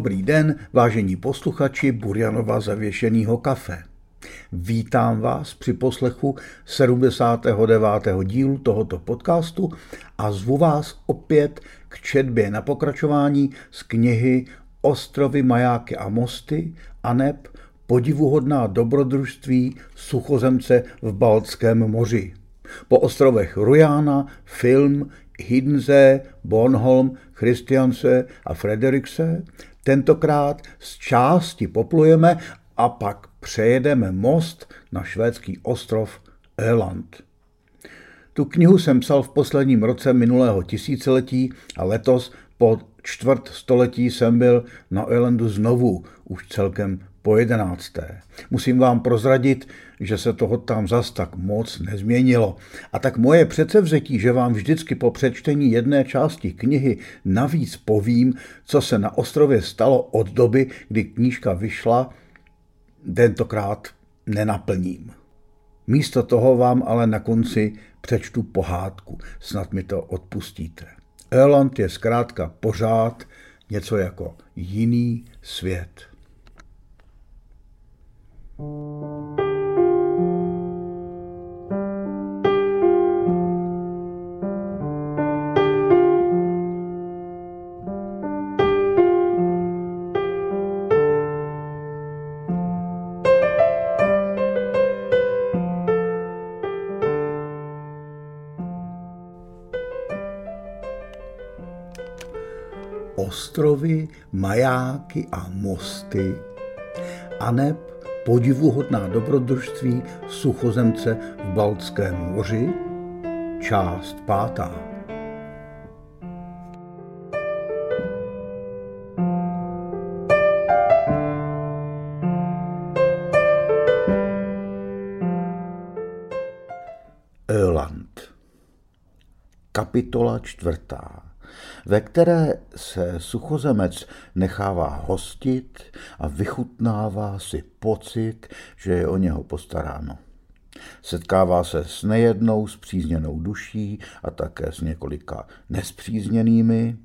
Dobrý den, vážení posluchači Burjanova zavěšeného kafe. Vítám vás při poslechu 79. dílu tohoto podcastu a zvu vás opět k četbě na pokračování z knihy Ostrovy, majáky a mosty a neb podivuhodná dobrodružství suchozemce v Baltském moři. Po ostrovech Rujána, film, Hiddensee, Bornholm, Christianse a Frederikse Tentokrát z části poplujeme a pak přejedeme most na švédský ostrov Öland. Tu knihu jsem psal v posledním roce minulého tisíciletí a letos po čtvrt století jsem byl na Ölandu znovu, už celkem po jedenácté. Musím vám prozradit, že se toho tam zas tak moc nezměnilo. A tak moje předsevzetí, že vám vždycky po přečtení jedné části knihy navíc povím, co se na ostrově stalo od doby, kdy knížka vyšla, tentokrát nenaplním. Místo toho vám ale na konci přečtu pohádku, snad mi to odpustíte. Öland je zkrátka pořád něco jako jiný svět. ostrovy, majáky a mosty, aneb podivuhodná dobrodružství suchozemce v Baltském moři, část pátá. Kapitola čtvrtá ve které se suchozemec nechává hostit a vychutnává si pocit, že je o něho postaráno. Setkává se s nejednou zpřízněnou duší a také s několika nespřízněnými,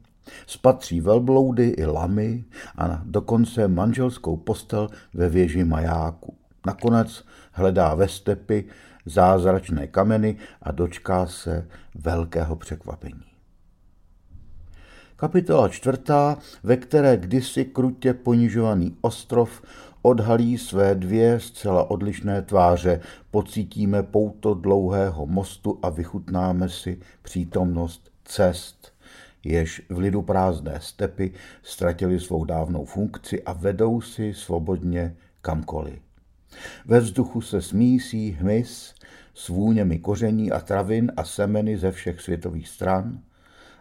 spatří velbloudy i lamy a dokonce manželskou postel ve věži majáku. Nakonec hledá ve stepy zázračné kameny a dočká se velkého překvapení. Kapitola čtvrtá, ve které kdysi krutě ponižovaný ostrov odhalí své dvě zcela odlišné tváře, pocítíme pouto dlouhého mostu a vychutnáme si přítomnost cest, jež v lidu prázdné stepy ztratili svou dávnou funkci a vedou si svobodně kamkoliv. Ve vzduchu se smísí hmyz s vůněmi koření a travin a semeny ze všech světových stran –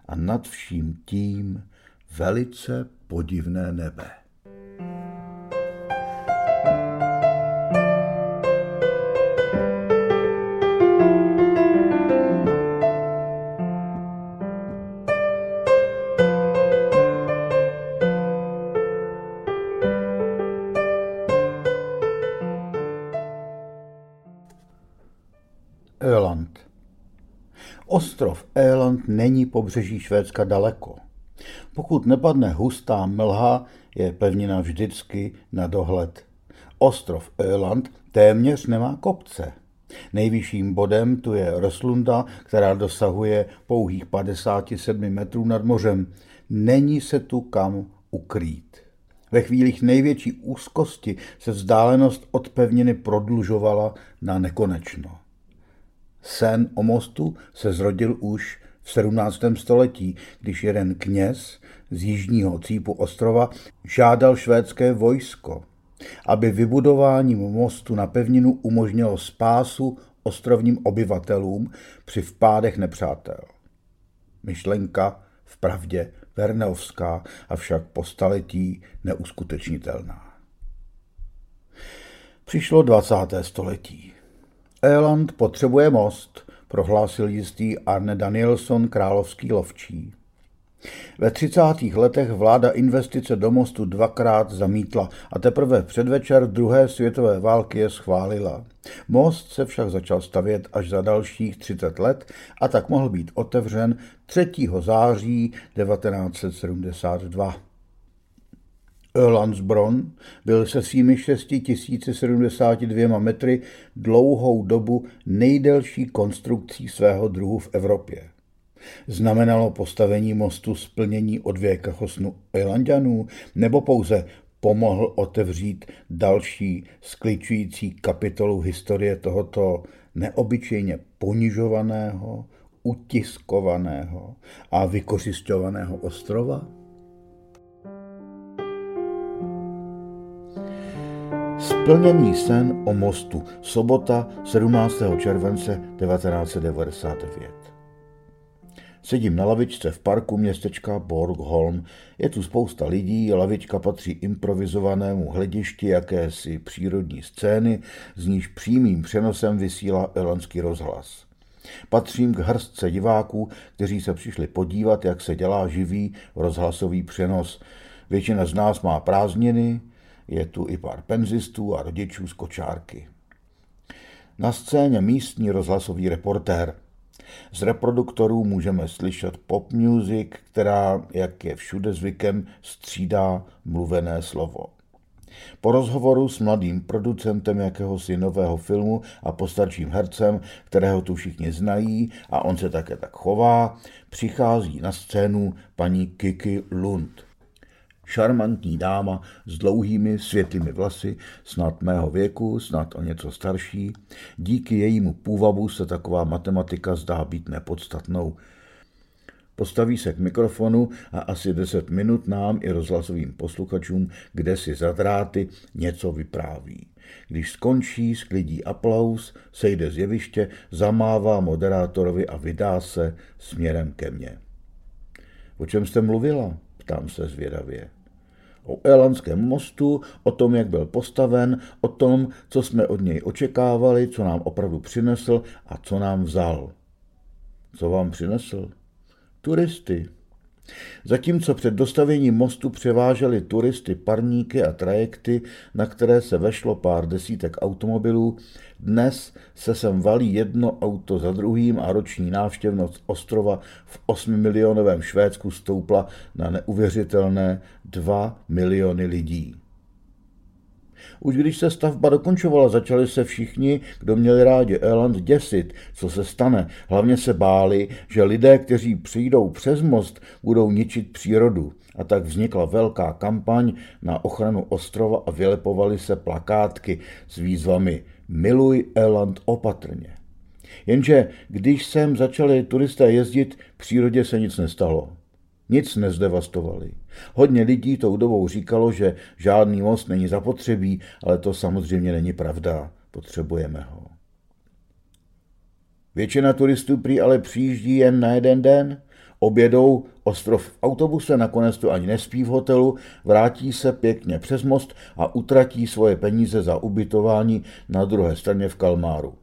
a nad vším tím velice podivné nebe. Není pobřeží Švédska daleko. Pokud nepadne hustá mlha, je pevnina vždycky na dohled. Ostrov Öland téměř nemá kopce. Nejvyšším bodem tu je Roslunda, která dosahuje pouhých 57 metrů nad mořem. Není se tu kam ukrýt. Ve chvílích největší úzkosti se vzdálenost od pevniny prodlužovala na nekonečno. Sen o mostu se zrodil už v 17. století, když jeden kněz z jižního cípu ostrova žádal švédské vojsko. aby vybudováním mostu na pevninu umožnilo spásu ostrovním obyvatelům při vpádech nepřátel. Myšlenka v pravdě verneovská, avšak po staletí neuskutečnitelná. Přišlo 20. století. Eland potřebuje most, prohlásil jistý Arne Danielson, královský lovčí. Ve 30. letech vláda investice do mostu dvakrát zamítla a teprve předvečer druhé světové války je schválila. Most se však začal stavět až za dalších 30 let a tak mohl být otevřen 3. září 1972. Ölandsbron byl se svými 6072 metry dlouhou dobu nejdelší konstrukcí svého druhu v Evropě. Znamenalo postavení mostu splnění odvěkého snu Elandianů nebo pouze pomohl otevřít další skličující kapitolu historie tohoto neobyčejně ponižovaného, utiskovaného a vykořišťovaného ostrova? Splněný sen o mostu. Sobota 17. července 1999. Sedím na lavičce v parku městečka Borgholm. Je tu spousta lidí, lavička patří improvizovanému hledišti jakési přírodní scény, z níž přímým přenosem vysílá elanský rozhlas. Patřím k hrstce diváků, kteří se přišli podívat, jak se dělá živý rozhlasový přenos. Většina z nás má prázdniny, je tu i pár penzistů a rodičů z kočárky. Na scéně místní rozhlasový reportér – z reproduktorů můžeme slyšet pop music, která, jak je všude zvykem, střídá mluvené slovo. Po rozhovoru s mladým producentem jakéhosi nového filmu a postarším hercem, kterého tu všichni znají a on se také tak chová, přichází na scénu paní Kiki Lund šarmantní dáma s dlouhými světlými vlasy, snad mého věku, snad o něco starší. Díky jejímu půvabu se taková matematika zdá být nepodstatnou. Postaví se k mikrofonu a asi deset minut nám i rozhlasovým posluchačům, kde si za dráty něco vypráví. Když skončí, sklidí aplaus, sejde z jeviště, zamává moderátorovi a vydá se směrem ke mně. O čem jste mluvila? Ptám se zvědavě. O Elanském mostu, o tom, jak byl postaven, o tom, co jsme od něj očekávali, co nám opravdu přinesl a co nám vzal. Co vám přinesl? Turisty. Zatímco před dostavením mostu převáželi turisty parníky a trajekty, na které se vešlo pár desítek automobilů, dnes se sem valí jedno auto za druhým a roční návštěvnost ostrova v 8 milionovém Švédsku stoupla na neuvěřitelné 2 miliony lidí. Už když se stavba dokončovala, začali se všichni, kdo měli rádi Eland, děsit, co se stane. Hlavně se báli, že lidé, kteří přijdou přes most, budou ničit přírodu. A tak vznikla velká kampaň na ochranu ostrova a vylepovaly se plakátky s výzvami Miluj Eland opatrně. Jenže když sem začali turisté jezdit, přírodě se nic nestalo. Nic nezdevastovali. Hodně lidí tou dobou říkalo, že žádný most není zapotřebí, ale to samozřejmě není pravda. Potřebujeme ho. Většina turistů prý ale přijíždí jen na jeden den, obědou ostrov v autobuse, nakonec to ani nespí v hotelu, vrátí se pěkně přes most a utratí svoje peníze za ubytování na druhé straně v Kalmáru.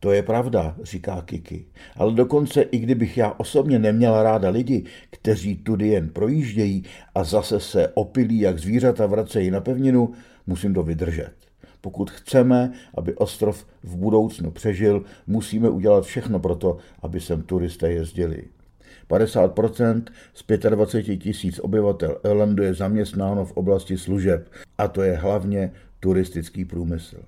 To je pravda, říká Kiki. Ale dokonce i kdybych já osobně neměla ráda lidi, kteří tudy jen projíždějí a zase se opilí jak zvířata vracejí na pevninu, musím to vydržet. Pokud chceme, aby ostrov v budoucnu přežil, musíme udělat všechno pro to, aby sem turisté jezdili. 50% z 25 tisíc obyvatel Irlandu je zaměstnáno v oblasti služeb a to je hlavně turistický průmysl.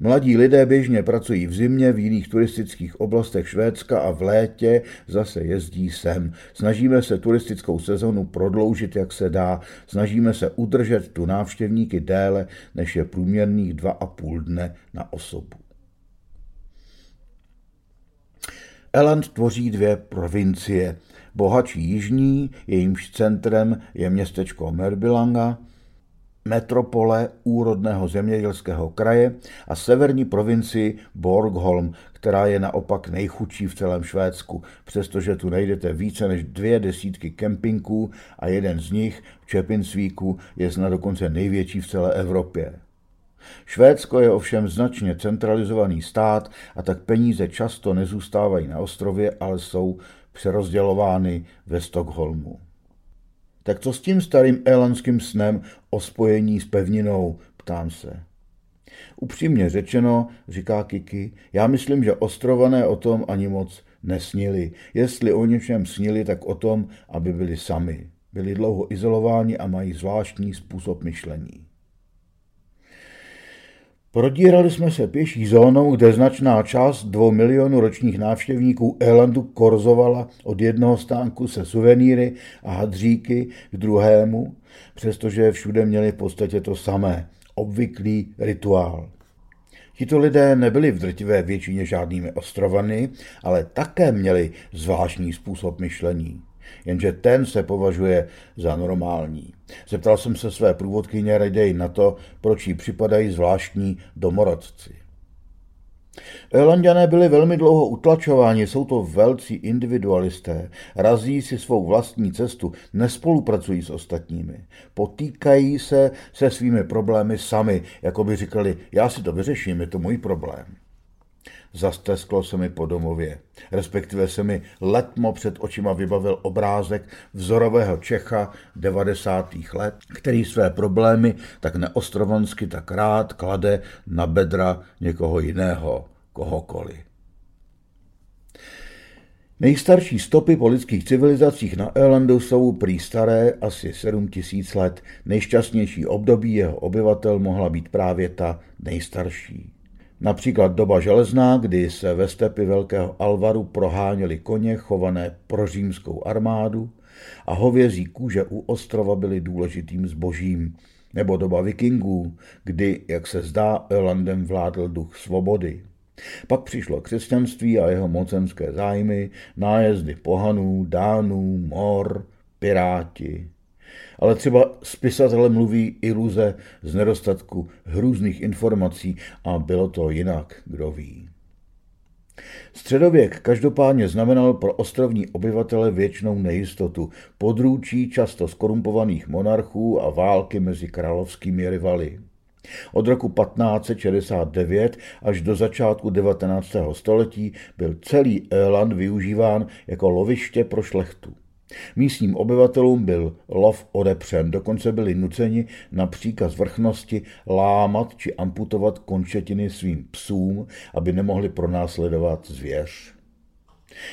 Mladí lidé běžně pracují v zimě v jiných turistických oblastech Švédska a v létě zase jezdí sem. Snažíme se turistickou sezonu prodloužit, jak se dá. Snažíme se udržet tu návštěvníky déle, než je průměrných dva a půl dne na osobu. Eland tvoří dvě provincie. Bohatší jižní, jejímž centrem je městečko Merbilanga, metropole úrodného zemědělského kraje a severní provincii Borgholm, která je naopak nejchudší v celém Švédsku, přestože tu najdete více než dvě desítky kempinků a jeden z nich v Čepinsvíku je snad dokonce největší v celé Evropě. Švédsko je ovšem značně centralizovaný stát a tak peníze často nezůstávají na ostrově, ale jsou přerozdělovány ve Stockholmu. Tak co s tím starým elanským snem o spojení s pevninou, ptám se. Upřímně řečeno, říká Kiki, já myslím, že ostrované o tom ani moc nesnili. Jestli o něčem snili, tak o tom, aby byli sami. Byli dlouho izolováni a mají zvláštní způsob myšlení. Prodírali jsme se pěší zónou, kde značná část dvou milionů ročních návštěvníků Elandu korzovala od jednoho stánku se suvenýry a hadříky k druhému, přestože všude měli v podstatě to samé, obvyklý rituál. Tito lidé nebyli v drtivé většině žádnými ostrovany, ale také měli zvláštní způsob myšlení jenže ten se považuje za normální. Zeptal jsem se své průvodkyně raději na to, proč jí připadají zvláštní domorodci. Elandiané byli velmi dlouho utlačováni, jsou to velcí individualisté, razí si svou vlastní cestu, nespolupracují s ostatními, potýkají se se svými problémy sami, jako by říkali, já si to vyřeším, je to můj problém. Zastesklo se mi po domově, respektive se mi letmo před očima vybavil obrázek vzorového Čecha 90. let, který své problémy tak neostrovansky tak rád klade na bedra někoho jiného, kohokoliv. Nejstarší stopy po lidských civilizacích na Elandu jsou prý staré asi 7 tisíc let. Nejšťastnější období jeho obyvatel mohla být právě ta nejstarší. Například doba železná, kdy se ve stepy Velkého Alvaru proháněli koně chované pro římskou armádu a hovězí kůže u ostrova byly důležitým zbožím, nebo doba vikingů, kdy, jak se zdá, Ölandem vládl duch svobody. Pak přišlo křesťanství a jeho mocenské zájmy, nájezdy pohanů, dánů, mor, piráti, ale třeba spisatele mluví iluze z nedostatku hrůzných informací a bylo to jinak, kdo ví. Středověk každopádně znamenal pro ostrovní obyvatele věčnou nejistotu, podrůčí často skorumpovaných monarchů a války mezi královskými rivaly. Od roku 1569 až do začátku 19. století byl celý Éland využíván jako loviště pro šlechtu. Místním obyvatelům byl lov odepřen, dokonce byli nuceni na příkaz vrchnosti lámat či amputovat končetiny svým psům, aby nemohli pronásledovat zvěř.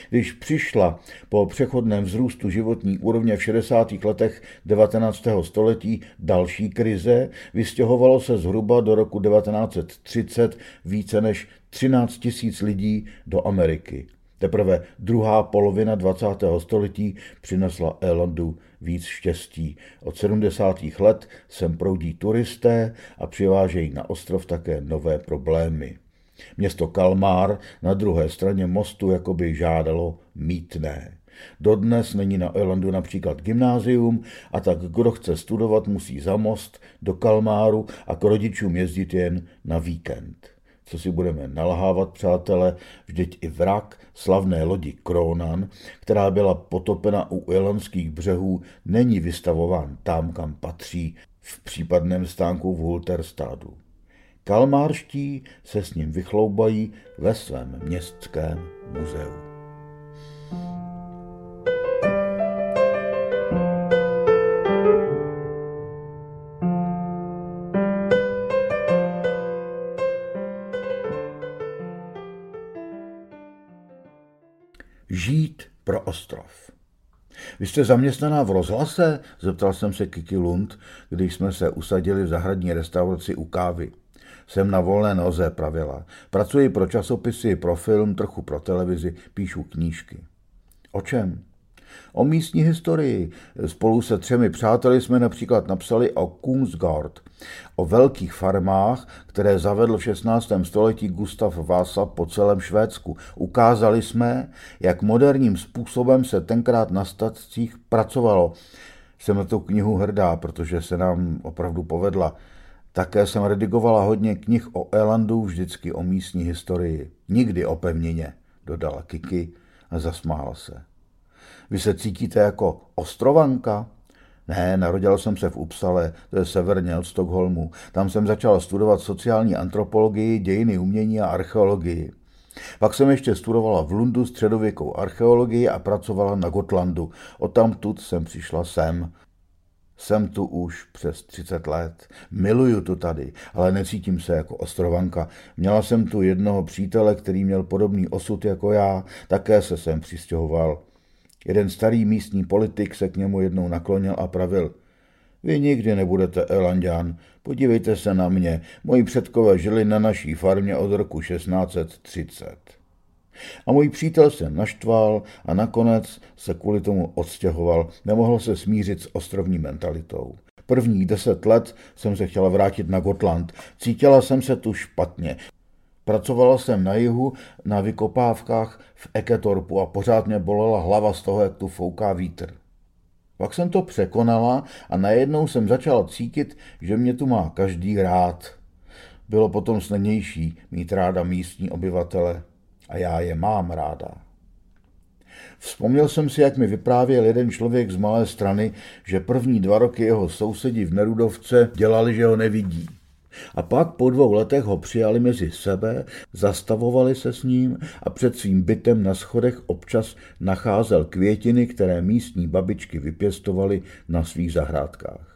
Když přišla po přechodném vzrůstu životní úrovně v 60. letech 19. století další krize, vystěhovalo se zhruba do roku 1930 více než 13 tisíc lidí do Ameriky. Teprve druhá polovina 20. století přinesla Elandu víc štěstí. Od 70. let sem proudí turisté a přivážejí na ostrov také nové problémy. Město Kalmár na druhé straně mostu jakoby žádalo mítné. Dodnes není na Elandu například gymnázium a tak kdo chce studovat musí za most do Kalmáru a k rodičům jezdit jen na víkend co si budeme nalhávat, přátelé, vždyť i vrak slavné lodi Kronan, která byla potopena u elanských břehů, není vystavován tam, kam patří, v případném stánku v Hulterstadu. Kalmárští se s ním vychloubají ve svém městském muzeu. Ostrov. Vy jste zaměstnaná v rozhlase? Zeptal jsem se Kiki Lund, když jsme se usadili v zahradní restauraci u kávy. Jsem na volné noze, pravila. Pracuji pro časopisy, pro film, trochu pro televizi, píšu knížky. O čem? O místní historii. Spolu se třemi přáteli jsme například napsali o Kungsgård, o velkých farmách, které zavedl v 16. století Gustav Vasa po celém Švédsku. Ukázali jsme, jak moderním způsobem se tenkrát na stacích pracovalo Jsem na tu knihu hrdá, protože se nám opravdu povedla. Také jsem redigovala hodně knih o Elandu, vždycky o místní historii. Nikdy o pevnině, dodala Kiki a zasmála se. Vy se cítíte jako ostrovanka? Ne, narodil jsem se v Upsale, to je severně od Stockholmu. Tam jsem začal studovat sociální antropologii, dějiny umění a archeologii. Pak jsem ještě studovala v Lundu středověkou archeologii a pracovala na Gotlandu. Odtamtud jsem přišla sem. Jsem tu už přes 30 let. Miluju tu tady, ale necítím se jako ostrovanka. Měla jsem tu jednoho přítele, který měl podobný osud jako já, také se sem přistěhoval. Jeden starý místní politik se k němu jednou naklonil a pravil. Vy nikdy nebudete Elandian. Podívejte se na mě. Moji předkové žili na naší farmě od roku 1630. A můj přítel se naštval a nakonec se kvůli tomu odstěhoval. Nemohl se smířit s ostrovní mentalitou. Prvních deset let jsem se chtěla vrátit na Gotland. Cítila jsem se tu špatně. Pracovala jsem na jihu na vykopávkách v Eketorpu a pořád mě bolela hlava z toho, jak tu fouká vítr. Pak jsem to překonala a najednou jsem začala cítit, že mě tu má každý rád. Bylo potom snadnější mít ráda místní obyvatele a já je mám ráda. Vzpomněl jsem si, jak mi vyprávěl jeden člověk z malé strany, že první dva roky jeho sousedi v Nerudovce dělali, že ho nevidí. A pak po dvou letech ho přijali mezi sebe, zastavovali se s ním a před svým bytem na schodech občas nacházel květiny, které místní babičky vypěstovaly na svých zahrádkách.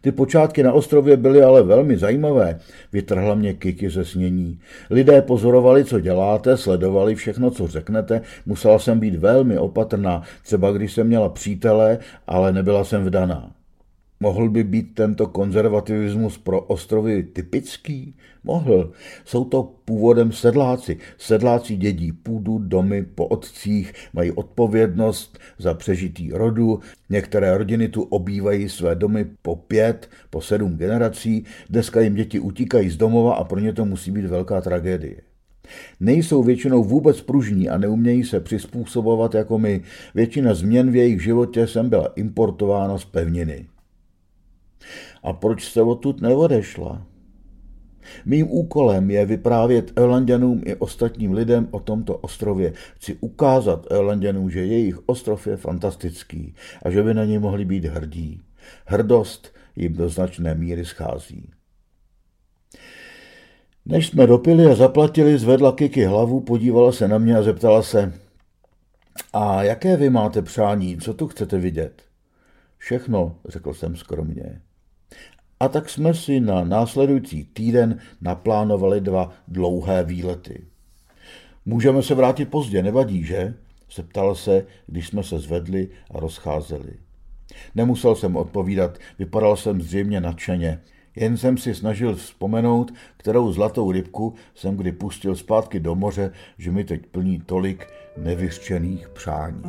Ty počátky na ostrově byly ale velmi zajímavé, vytrhla mě Kiki ze snění. Lidé pozorovali, co děláte, sledovali všechno, co řeknete, musela jsem být velmi opatrná, třeba když jsem měla přítele, ale nebyla jsem vdaná. Mohl by být tento konzervativismus pro ostrovy typický? Mohl. Jsou to původem sedláci. Sedláci dědí půdu, domy po otcích, mají odpovědnost za přežitý rodu. Některé rodiny tu obývají své domy po pět, po sedm generací. Dneska jim děti utíkají z domova a pro ně to musí být velká tragédie. Nejsou většinou vůbec pružní a neumějí se přizpůsobovat jako my. Většina změn v jejich životě sem byla importována z pevniny. A proč jste odtud neodešla? Mým úkolem je vyprávět Elandianům i ostatním lidem o tomto ostrově. Chci ukázat Elandianům, že jejich ostrov je fantastický a že by na ně mohli být hrdí. Hrdost jim do značné míry schází. Než jsme dopili a zaplatili, zvedla Kiki hlavu, podívala se na mě a zeptala se, a jaké vy máte přání, co tu chcete vidět? Všechno, řekl jsem skromně. A tak jsme si na následující týden naplánovali dva dlouhé výlety. Můžeme se vrátit pozdě, nevadí, že? Zeptal se, když jsme se zvedli a rozcházeli. Nemusel jsem odpovídat, vypadal jsem zřejmě nadšeně. Jen jsem si snažil vzpomenout, kterou zlatou rybku jsem kdy pustil zpátky do moře, že mi teď plní tolik nevyřčených přání.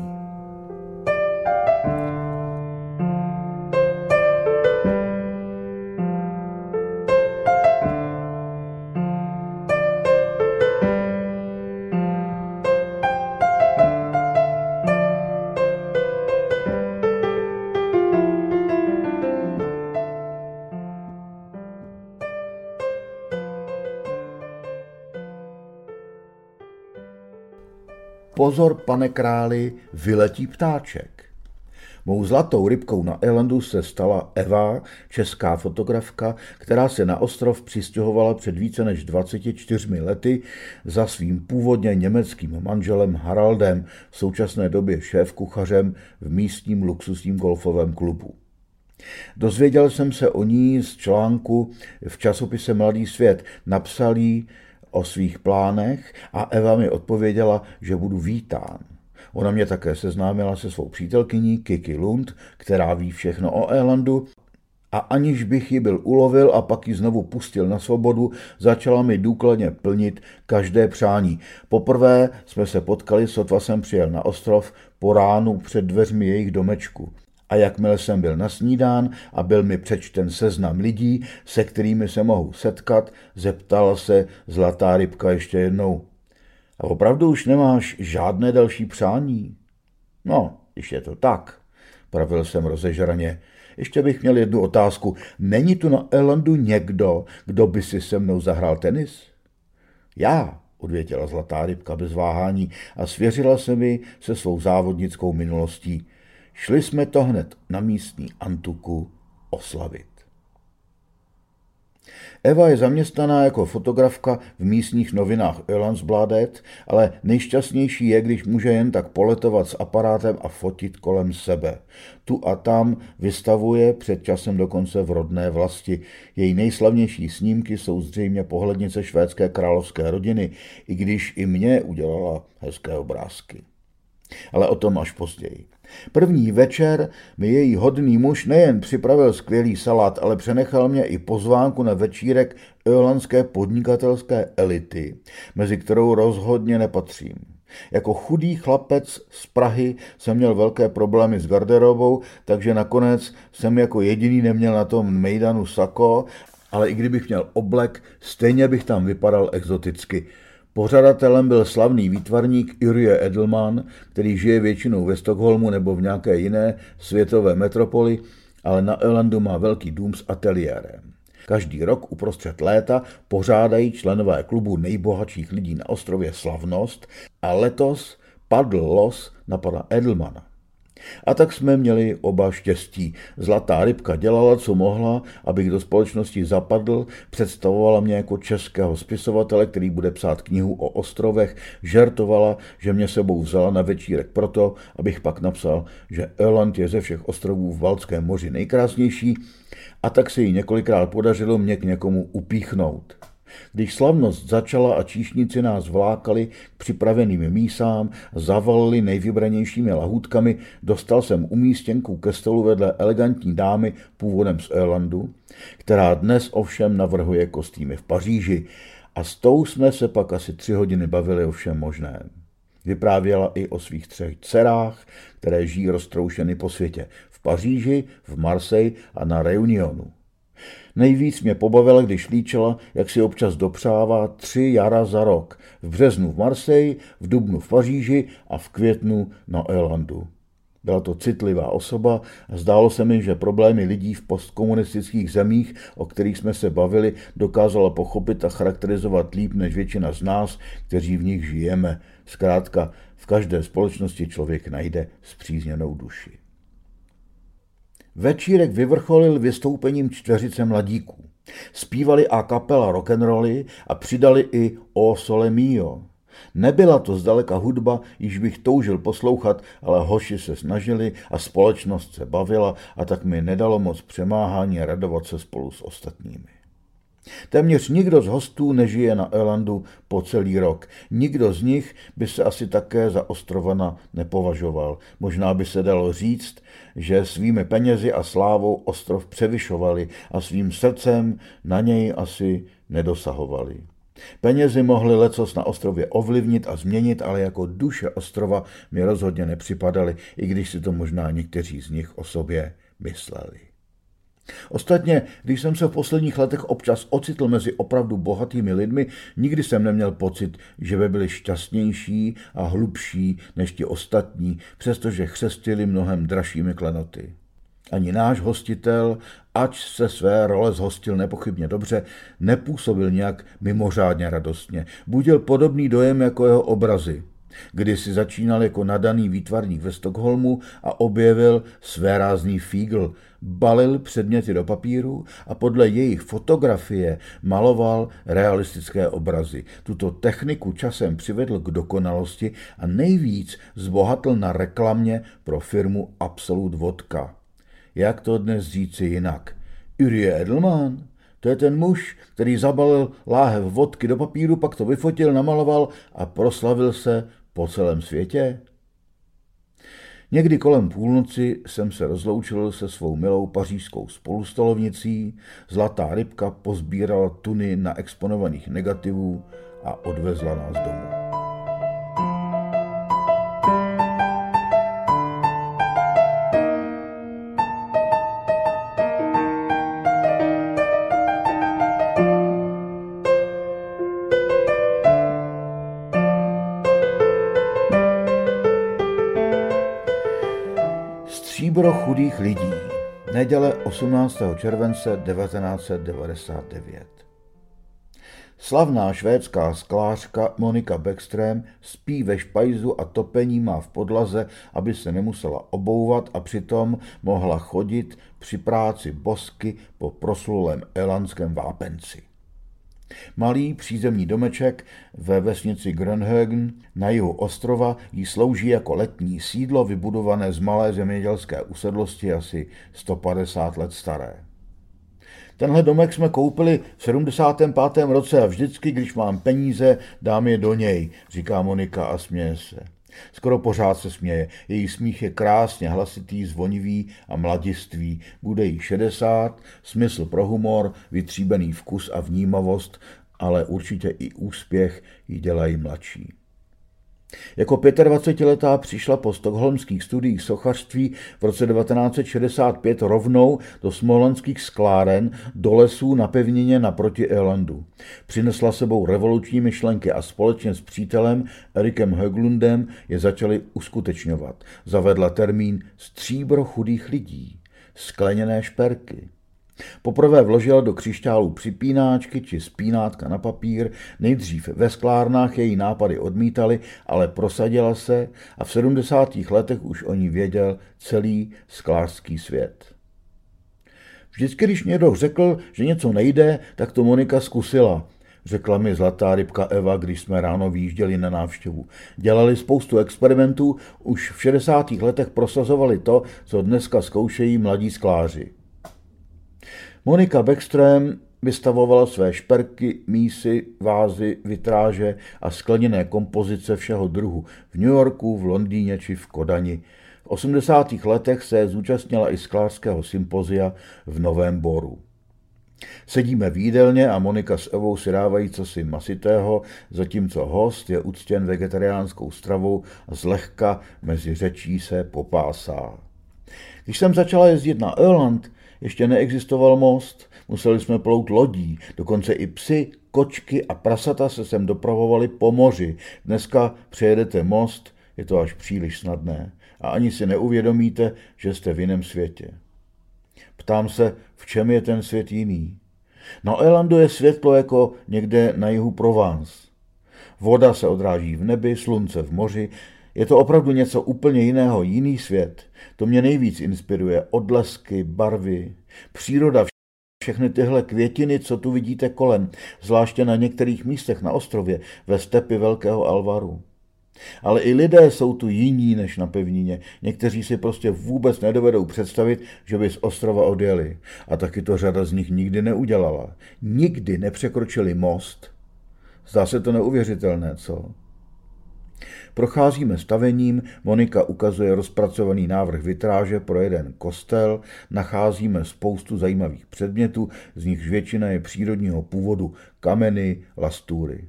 Pozor, pane králi, vyletí ptáček. Mou zlatou rybkou na Elandu se stala Eva, česká fotografka, která se na ostrov přistěhovala před více než 24 lety za svým původně německým manželem Haraldem, v současné době šéf kuchařem v místním luxusním golfovém klubu. Dozvěděl jsem se o ní z článku v časopise Mladý svět. Napsal jí o svých plánech a Eva mi odpověděla, že budu vítán. Ona mě také seznámila se svou přítelkyní Kiki Lund, která ví všechno o Élandu a aniž bych ji byl ulovil a pak ji znovu pustil na svobodu, začala mi důkladně plnit každé přání. Poprvé jsme se potkali, sotva jsem přijel na ostrov, po ránu před dveřmi jejich domečku a jakmile jsem byl nasnídán a byl mi přečten seznam lidí, se kterými se mohu setkat, zeptala se zlatá rybka ještě jednou. A opravdu už nemáš žádné další přání? No, když je to tak, pravil jsem rozežraně. Ještě bych měl jednu otázku. Není tu na Elandu někdo, kdo by si se mnou zahrál tenis? Já, odvětila zlatá rybka bez váhání a svěřila se mi se svou závodnickou minulostí. Šli jsme to hned na místní Antuku oslavit. Eva je zaměstnaná jako fotografka v místních novinách Ölandsbladet, ale nejšťastnější je, když může jen tak poletovat s aparátem a fotit kolem sebe. Tu a tam vystavuje před časem dokonce v rodné vlasti. Její nejslavnější snímky jsou zřejmě pohlednice švédské královské rodiny, i když i mě udělala hezké obrázky. Ale o tom až později. První večer mi její hodný muž nejen připravil skvělý salát, ale přenechal mě i pozvánku na večírek ölandské podnikatelské elity, mezi kterou rozhodně nepatřím. Jako chudý chlapec z Prahy jsem měl velké problémy s garderobou, takže nakonec jsem jako jediný neměl na tom mejdanu sako, ale i kdybych měl oblek, stejně bych tam vypadal exoticky. Pořadatelem byl slavný výtvarník Jurie Edelman, který žije většinou ve Stockholmu nebo v nějaké jiné světové metropoli, ale na Ölandu má velký dům s ateliérem. Každý rok uprostřed léta pořádají členové klubu nejbohatších lidí na ostrově slavnost a letos padl los na pana Edelmana. A tak jsme měli oba štěstí. Zlatá rybka dělala, co mohla, abych do společnosti zapadl, představovala mě jako českého spisovatele, který bude psát knihu o ostrovech, žertovala, že mě sebou vzala na večírek proto, abych pak napsal, že Öland je ze všech ostrovů v Balckém moři nejkrásnější, a tak se jí několikrát podařilo mě k někomu upíchnout. Když slavnost začala a číšníci nás vlákali k připraveným mísám, zavalili nejvybranějšími lahůdkami, dostal jsem umístěnku ke stolu vedle elegantní dámy původem z Irlandu, která dnes ovšem navrhuje kostýmy v Paříži a s tou jsme se pak asi tři hodiny bavili o všem možném. Vyprávěla i o svých třech dcerách, které žijí roztroušeny po světě. V Paříži, v Marseille a na Reunionu. Nejvíc mě pobavila, když líčila, jak si občas dopřává tři jara za rok. V březnu v Marseille, v dubnu v Paříži a v květnu na Irlandu. Byla to citlivá osoba a zdálo se mi, že problémy lidí v postkomunistických zemích, o kterých jsme se bavili, dokázala pochopit a charakterizovat líp než většina z nás, kteří v nich žijeme. Zkrátka, v každé společnosti člověk najde zpřízněnou duši. Večírek vyvrcholil vystoupením čtveřice mladíků. Spívali a kapela rock'n'rolly a přidali i O Sole Mio. Nebyla to zdaleka hudba, již bych toužil poslouchat, ale hoši se snažili a společnost se bavila a tak mi nedalo moc přemáhání radovat se spolu s ostatními. Téměř nikdo z hostů nežije na Elandu po celý rok. Nikdo z nich by se asi také za ostrovana nepovažoval. Možná by se dalo říct, že svými penězi a slávou ostrov převyšovali a svým srdcem na něj asi nedosahovali. Penězi mohly lecos na ostrově ovlivnit a změnit, ale jako duše ostrova mi rozhodně nepřipadaly, i když si to možná někteří z nich o sobě mysleli. Ostatně, když jsem se v posledních letech občas ocitl mezi opravdu bohatými lidmi, nikdy jsem neměl pocit, že by byli šťastnější a hlubší než ti ostatní, přestože chřestili mnohem dražšími klenoty. Ani náš hostitel, ač se své role zhostil nepochybně dobře, nepůsobil nějak mimořádně radostně. Budil podobný dojem jako jeho obrazy – kdy si začínal jako nadaný výtvarník ve Stockholmu a objevil své rázný fígl. Balil předměty do papíru a podle jejich fotografie maloval realistické obrazy. Tuto techniku časem přivedl k dokonalosti a nejvíc zbohatl na reklamě pro firmu Absolut Vodka. Jak to dnes říci jinak? Urie Edelman? To je ten muž, který zabalil láhev vodky do papíru, pak to vyfotil, namaloval a proslavil se po celém světě? Někdy kolem půlnoci jsem se rozloučil se svou milou pařížskou spolustolovnicí, zlatá rybka pozbírala tuny na exponovaných negativů a odvezla nás domů. Chudých lidí. Neděle 18. července 1999. Slavná švédská sklářka Monika Beckström spí ve špajzu a topení má v podlaze, aby se nemusela obouvat a přitom mohla chodit při práci bosky po proslulém elandském vápenci. Malý přízemní domeček ve vesnici Grönhögen na jihu ostrova jí slouží jako letní sídlo vybudované z malé zemědělské usedlosti asi 150 let staré. Tenhle domek jsme koupili v 75. roce a vždycky, když mám peníze, dám je do něj, říká Monika a směje se. Skoro pořád se směje. Její smích je krásně hlasitý, zvonivý a mladistvý. Bude jí 60, smysl pro humor, vytříbený vkus a vnímavost, ale určitě i úspěch ji dělají mladší. Jako 25-letá přišla po stokholmských studiích sochařství v roce 1965 rovnou do smolenských skláren do lesů na pevnině naproti Elandu. Přinesla sebou revoluční myšlenky a společně s přítelem Erikem Höglundem je začali uskutečňovat. Zavedla termín stříbro chudých lidí, skleněné šperky. Poprvé vložila do křišťálu připínáčky či spínátka na papír, nejdřív ve sklárnách její nápady odmítali, ale prosadila se a v 70. letech už o ní věděl celý sklářský svět. Vždycky, když někdo řekl, že něco nejde, tak to Monika zkusila, řekla mi zlatá rybka Eva, když jsme ráno výjížděli na návštěvu. Dělali spoustu experimentů, už v 60. letech prosazovali to, co dneska zkoušejí mladí skláři. Monika Beckström vystavovala své šperky, mísy, vázy, vitráže a skleněné kompozice všeho druhu v New Yorku, v Londýně či v Kodani. V 80. letech se zúčastnila i sklářského sympozia v Novém Boru. Sedíme v jídelně a Monika s Evou si dávají cosi masitého, zatímco host je uctěn vegetariánskou stravou a zlehka mezi řečí se popásá. Když jsem začala jezdit na Irland, ještě neexistoval most, museli jsme plout lodí, dokonce i psy, kočky a prasata se sem dopravovali po moři. Dneska přejedete most, je to až příliš snadné a ani si neuvědomíte, že jste v jiném světě. Ptám se, v čem je ten svět jiný? Na Elandu je světlo jako někde na jihu Provence. Voda se odráží v nebi, slunce v moři, je to opravdu něco úplně jiného, jiný svět. To mě nejvíc inspiruje. Odlesky, barvy, příroda, všechny tyhle květiny, co tu vidíte kolem, zvláště na některých místech na ostrově, ve stepi Velkého Alvaru. Ale i lidé jsou tu jiní než na pevnině. Někteří si prostě vůbec nedovedou představit, že by z ostrova odjeli. A taky to řada z nich nikdy neudělala. Nikdy nepřekročili most. Zdá se to neuvěřitelné, co? Procházíme stavením, Monika ukazuje rozpracovaný návrh vitráže pro jeden kostel, nacházíme spoustu zajímavých předmětů, z nichž většina je přírodního původu, kameny, lastury.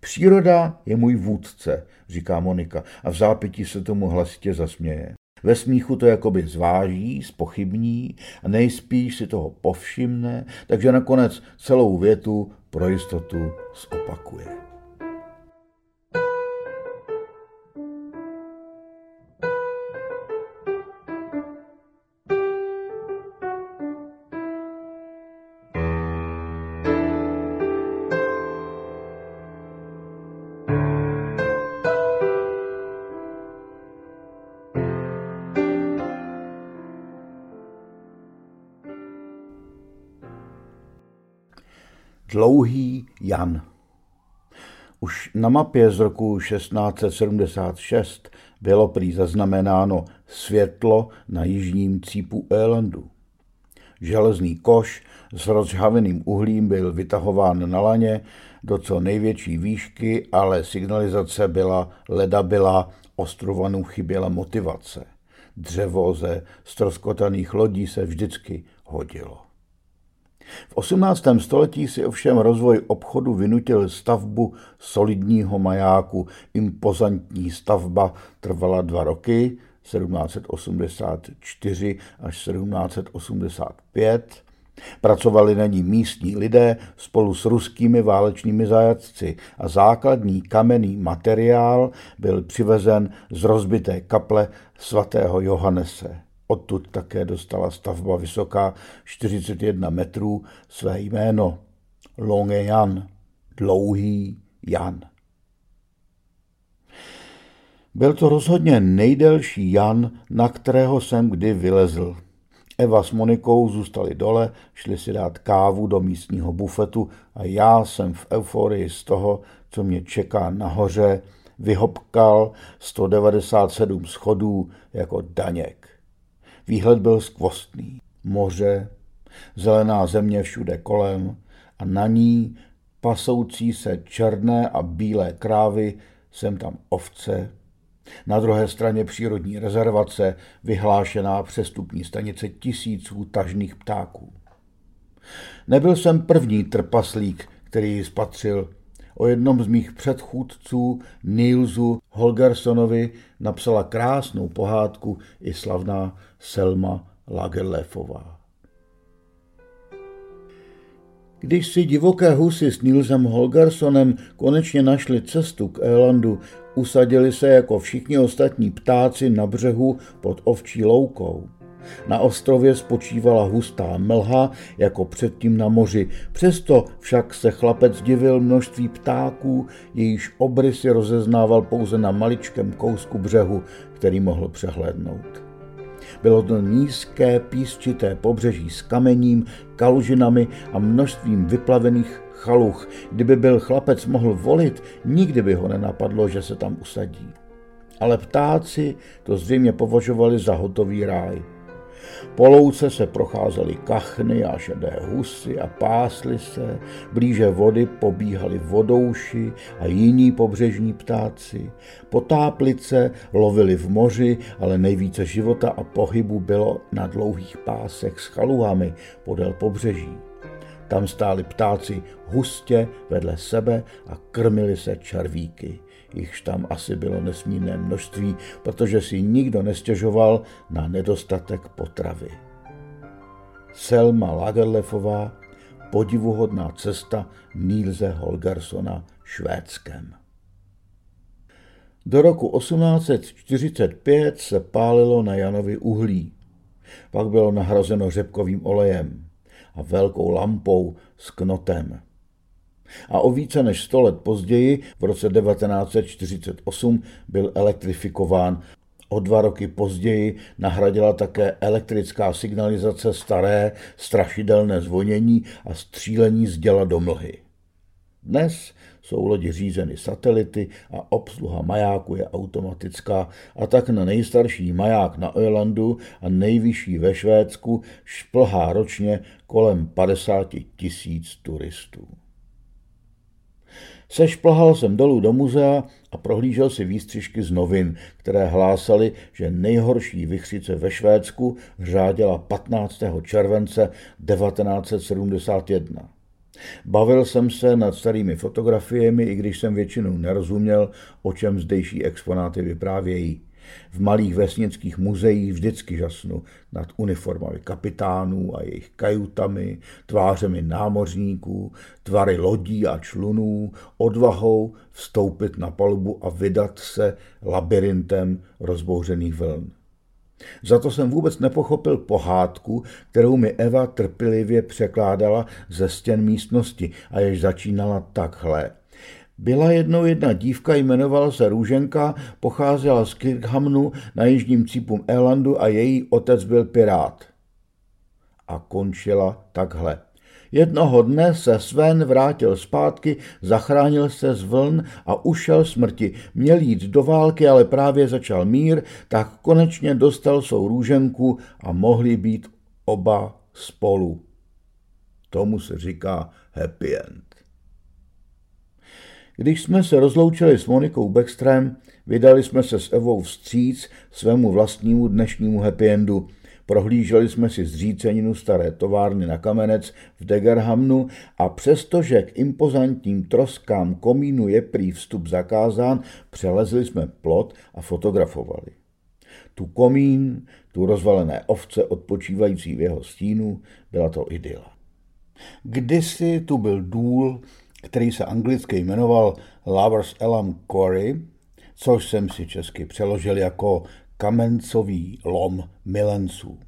Příroda je můj vůdce, říká Monika a v zápětí se tomu hlasitě zasměje. Ve smíchu to jakoby zváží, spochybní a nejspíš si toho povšimne, takže nakonec celou větu pro jistotu zopakuje. Dlouhý Jan. Už na mapě z roku 1676 bylo prý zaznamenáno světlo na jižním cípu Élandu. Železný koš s rozžhaveným uhlím byl vytahován na laně do co největší výšky, ale signalizace byla ledabila, ostrovanu chyběla motivace. Dřevo ze stroskotaných lodí se vždycky hodilo. V 18. století si ovšem rozvoj obchodu vynutil stavbu solidního majáku. Impozantní stavba trvala dva roky, 1784 až 1785. Pracovali na ní místní lidé spolu s ruskými válečnými zajatci a základní kamenný materiál byl přivezen z rozbité kaple svatého Johannese. Odtud také dostala stavba vysoká 41 metrů své jméno Longe Jan, dlouhý Jan. Byl to rozhodně nejdelší Jan, na kterého jsem kdy vylezl. Eva s Monikou zůstali dole, šli si dát kávu do místního bufetu a já jsem v euforii z toho, co mě čeká nahoře, vyhopkal 197 schodů jako daněk. Výhled byl skvostný. Moře, zelená země všude kolem a na ní pasoucí se černé a bílé krávy, sem tam ovce, na druhé straně přírodní rezervace vyhlášená přestupní stanice tisíců tažných ptáků. Nebyl jsem první trpaslík, který spatřil. O jednom z mých předchůdců, Nielsu Holgersonovi, napsala krásnou pohádku i slavná Selma Lagerlefová. Když si divoké husy s Nilsem Holgersonem konečně našli cestu k Élandu, usadili se jako všichni ostatní ptáci na břehu pod ovčí loukou. Na ostrově spočívala hustá mlha, jako předtím na moři. Přesto však se chlapec divil množství ptáků, jejíž obrysy rozeznával pouze na maličkém kousku břehu, který mohl přehlédnout. Bylo to nízké, písčité pobřeží s kamením, kalužinami a množstvím vyplavených chaluch. Kdyby byl chlapec mohl volit, nikdy by ho nenapadlo, že se tam usadí. Ale ptáci to zřejmě považovali za hotový ráj. Po louce se procházely kachny a šedé husy a pásly se, blíže vody pobíhali vodouši a jiní pobřežní ptáci. Potáplice lovili v moři, ale nejvíce života a pohybu bylo na dlouhých pásech s chaluhami podél pobřeží. Tam stáli ptáci hustě vedle sebe a krmili se červíky jichž tam asi bylo nesmírné množství, protože si nikdo nestěžoval na nedostatek potravy. Selma Lagerlefová, podivuhodná cesta Nílze Holgersona Švédskem. Do roku 1845 se pálilo na Janovi uhlí. Pak bylo nahrazeno řepkovým olejem a velkou lampou s knotem a o více než 100 let později, v roce 1948, byl elektrifikován. O dva roky později nahradila také elektrická signalizace staré, strašidelné zvonění a střílení z děla do mlhy. Dnes jsou lodi řízeny satelity a obsluha majáku je automatická a tak na nejstarší maják na Irlandu a nejvyšší ve Švédsku šplhá ročně kolem 50 tisíc turistů. Sešplhal jsem dolů do muzea a prohlížel si výstřižky z novin, které hlásaly, že nejhorší vychřice ve Švédsku řádila 15. července 1971. Bavil jsem se nad starými fotografiemi, i když jsem většinou nerozuměl, o čem zdejší exponáty vyprávějí. V malých vesnických muzeích vždycky žasnu nad uniformami kapitánů a jejich kajutami, tvářemi námořníků, tvary lodí a člunů, odvahou vstoupit na palubu a vydat se labirintem rozbouřených vln. Za to jsem vůbec nepochopil pohádku, kterou mi Eva trpělivě překládala ze stěn místnosti a jež začínala takhle. Byla jednou jedna dívka, jmenovala se Růženka, pocházela z Kirkhamnu na jižním cípům Elandu a její otec byl pirát. A končila takhle. Jednoho dne se Sven vrátil zpátky, zachránil se z vln a ušel smrti. Měl jít do války, ale právě začal mír, tak konečně dostal svou růženku a mohli být oba spolu. Tomu se říká happy end. Když jsme se rozloučili s Monikou Backstrem, vydali jsme se s Evou vstříc svému vlastnímu dnešnímu happy endu. Prohlíželi jsme si zříceninu staré továrny na kamenec v Degerhamnu a přestože k impozantním troskám komínu je prý vstup zakázán, přelezli jsme plot a fotografovali. Tu komín, tu rozvalené ovce odpočívající v jeho stínu, byla to idyla. Kdysi tu byl důl, který se anglicky jmenoval Lovers Elam Quarry, což jsem si česky přeložil jako kamencový lom milenců.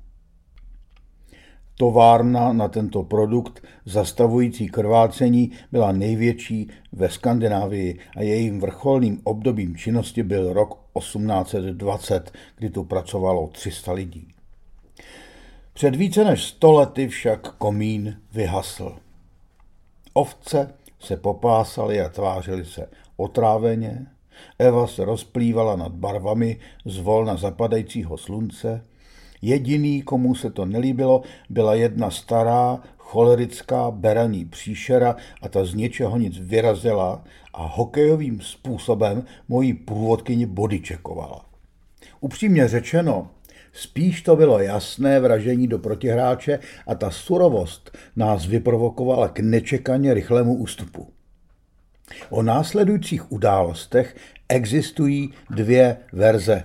Továrna na tento produkt zastavující krvácení byla největší ve Skandinávii a jejím vrcholným obdobím činnosti byl rok 1820, kdy tu pracovalo 300 lidí. Před více než sto lety však komín vyhasl. Ovce se popásaly a tvářily se otráveně, Eva se rozplývala nad barvami z volna zapadajícího slunce, Jediný, komu se to nelíbilo, byla jedna stará, cholerická berelní příšera a ta z něčeho nic vyrazila a hokejovým způsobem mojí průvodkyni bodyčekovala. Upřímně řečeno, spíš to bylo jasné vražení do protihráče a ta surovost nás vyprovokovala k nečekaně rychlému ústupu. O následujících událostech existují dvě verze.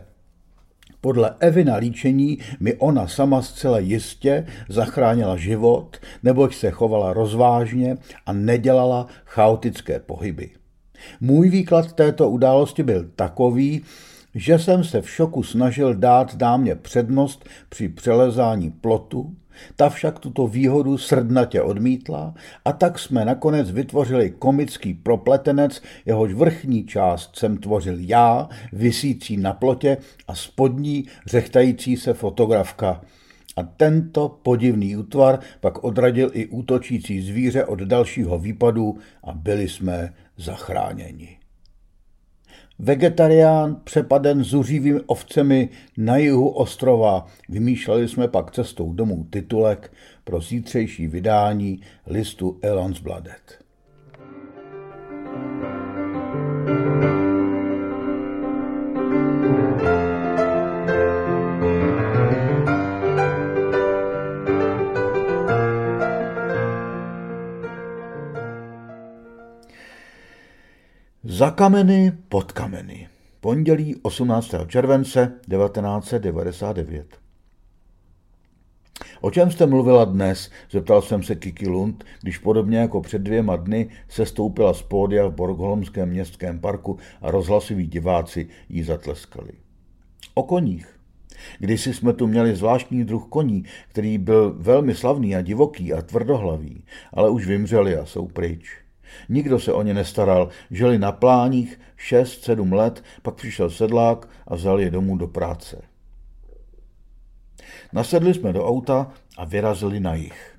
Podle Evina líčení mi ona sama zcela jistě zachránila život, neboť se chovala rozvážně a nedělala chaotické pohyby. Můj výklad této události byl takový, že jsem se v šoku snažil dát dámě přednost při přelezání plotu, ta však tuto výhodu srdnatě odmítla a tak jsme nakonec vytvořili komický propletenec, jehož vrchní část jsem tvořil já, visící na plotě a spodní řechtající se fotografka. A tento podivný útvar pak odradil i útočící zvíře od dalšího výpadu a byli jsme zachráněni. Vegetarián přepaden zuřivými ovcemi na jihu ostrova. Vymýšleli jsme pak cestou domů titulek pro zítřejší vydání listu Elons Bladet. Za kameny pod kameny. Pondělí 18. července 1999. O čem jste mluvila dnes? Zeptal jsem se Kiki Lund, když podobně jako před dvěma dny se stoupila z pódia v Borgholmském městském parku a rozhlasiví diváci jí zatleskali. O koních. Kdysi jsme tu měli zvláštní druh koní, který byl velmi slavný a divoký a tvrdohlavý, ale už vymřeli a jsou pryč. Nikdo se o ně nestaral, žili na pláních 6-7 let, pak přišel sedlák a vzal je domů do práce. Nasedli jsme do auta a vyrazili na jich.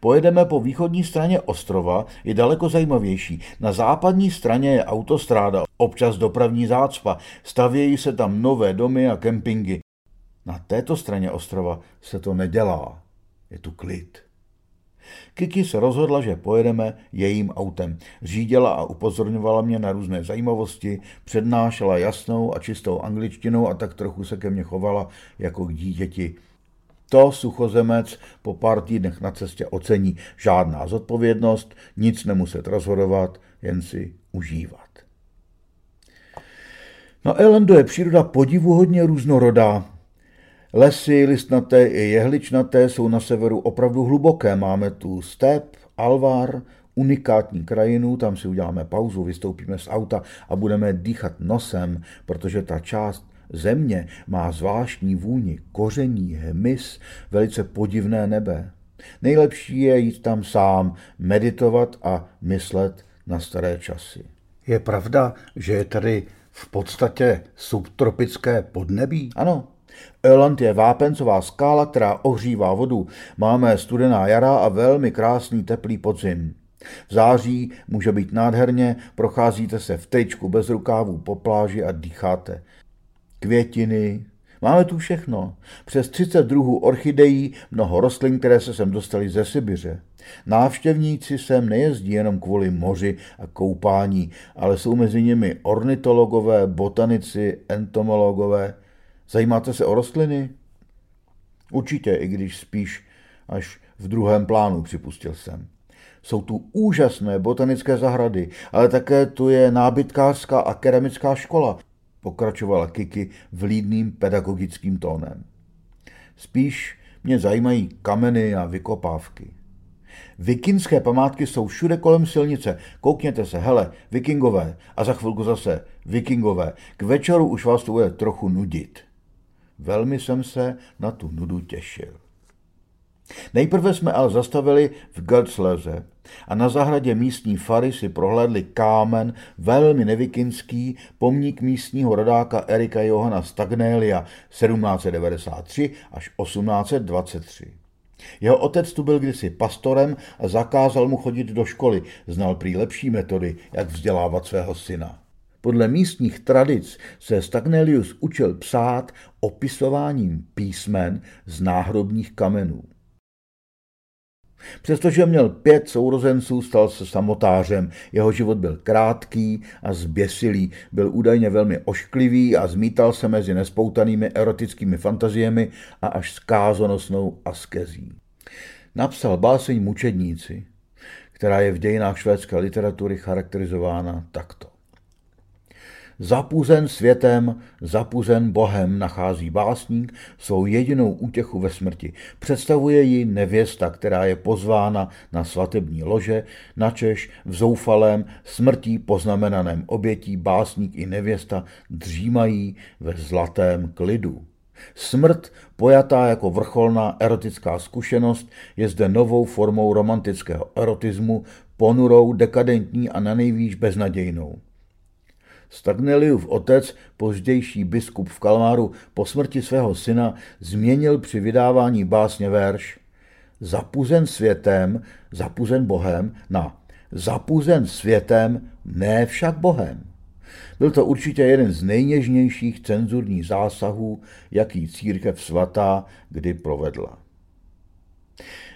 Pojedeme po východní straně ostrova, je daleko zajímavější. Na západní straně je autostráda, občas dopravní zácpa, stavějí se tam nové domy a kempingy. Na této straně ostrova se to nedělá. Je tu klid. Kiki se rozhodla, že pojedeme jejím autem. Řídila a upozorňovala mě na různé zajímavosti, přednášela jasnou a čistou angličtinou a tak trochu se ke mně chovala jako k dítěti. To suchozemec po pár týdnech na cestě ocení. Žádná zodpovědnost, nic nemuset rozhodovat, jen si užívat. Na Elendo je příroda podivuhodně různorodá. Lesy listnaté i jehličnaté jsou na severu opravdu hluboké. Máme tu step, alvar, unikátní krajinu, tam si uděláme pauzu, vystoupíme z auta a budeme dýchat nosem, protože ta část země má zvláštní vůni, koření, hmyz, velice podivné nebe. Nejlepší je jít tam sám, meditovat a myslet na staré časy. Je pravda, že je tady v podstatě subtropické podnebí? Ano, Öland je vápencová skála, která ohřívá vodu. Máme studená jara a velmi krásný teplý podzim. V září může být nádherně, procházíte se v tričku bez rukávů po pláži a dýcháte. Květiny, máme tu všechno. Přes 30 druhů orchidejí, mnoho rostlin, které se sem dostali ze Sibiře. Návštěvníci sem nejezdí jenom kvůli moři a koupání, ale jsou mezi nimi ornitologové, botanici, entomologové – Zajímáte se o rostliny? Určitě, i když spíš až v druhém plánu, připustil jsem. Jsou tu úžasné botanické zahrady, ale také tu je nábytkářská a keramická škola, pokračovala Kiki vlídným pedagogickým tónem. Spíš mě zajímají kameny a vykopávky. Vikinské památky jsou všude kolem silnice. Koukněte se, hele, vikingové. A za chvilku zase vikingové. K večeru už vás to bude trochu nudit. Velmi jsem se na tu nudu těšil. Nejprve jsme ale zastavili v Götzleze a na zahradě místní fary si prohlédli kámen, velmi nevikinský, pomník místního rodáka Erika Johana Stagnélia 1793 až 1823. Jeho otec tu byl kdysi pastorem a zakázal mu chodit do školy, znal prý lepší metody, jak vzdělávat svého syna. Podle místních tradic se Stagnelius učil psát opisováním písmen z náhrobních kamenů. Přestože měl pět sourozenců, stal se samotářem. Jeho život byl krátký a zběsilý. Byl údajně velmi ošklivý a zmítal se mezi nespoutanými erotickými fantaziemi a až skázonosnou askezí. Napsal báseň Mučedníci, která je v dějinách švédské literatury charakterizována takto. Zapuzen světem, zapuzen Bohem nachází básník svou jedinou útěchu ve smrti. Představuje ji nevěsta, která je pozvána na svatební lože, načež v zoufalém smrtí poznamenaném obětí básník i nevěsta dřímají ve zlatém klidu. Smrt, pojatá jako vrcholná erotická zkušenost, je zde novou formou romantického erotismu, ponurou, dekadentní a na nejvýš beznadějnou. Stagneliův otec, pozdější biskup v Kalmáru, po smrti svého syna změnil při vydávání básně verš Zapuzen světem, zapuzen Bohem na Zapuzen světem, ne však Bohem. Byl to určitě jeden z nejněžnějších cenzurních zásahů, jaký církev svatá kdy provedla.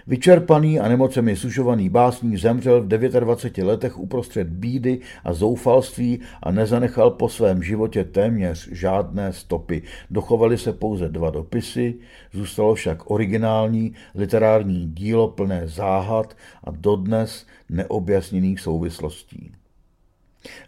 Vyčerpaný a nemocemi sušovaný básník zemřel v 29 letech uprostřed bídy a zoufalství a nezanechal po svém životě téměř žádné stopy. Dochovaly se pouze dva dopisy, zůstalo však originální literární dílo plné záhad a dodnes neobjasněných souvislostí.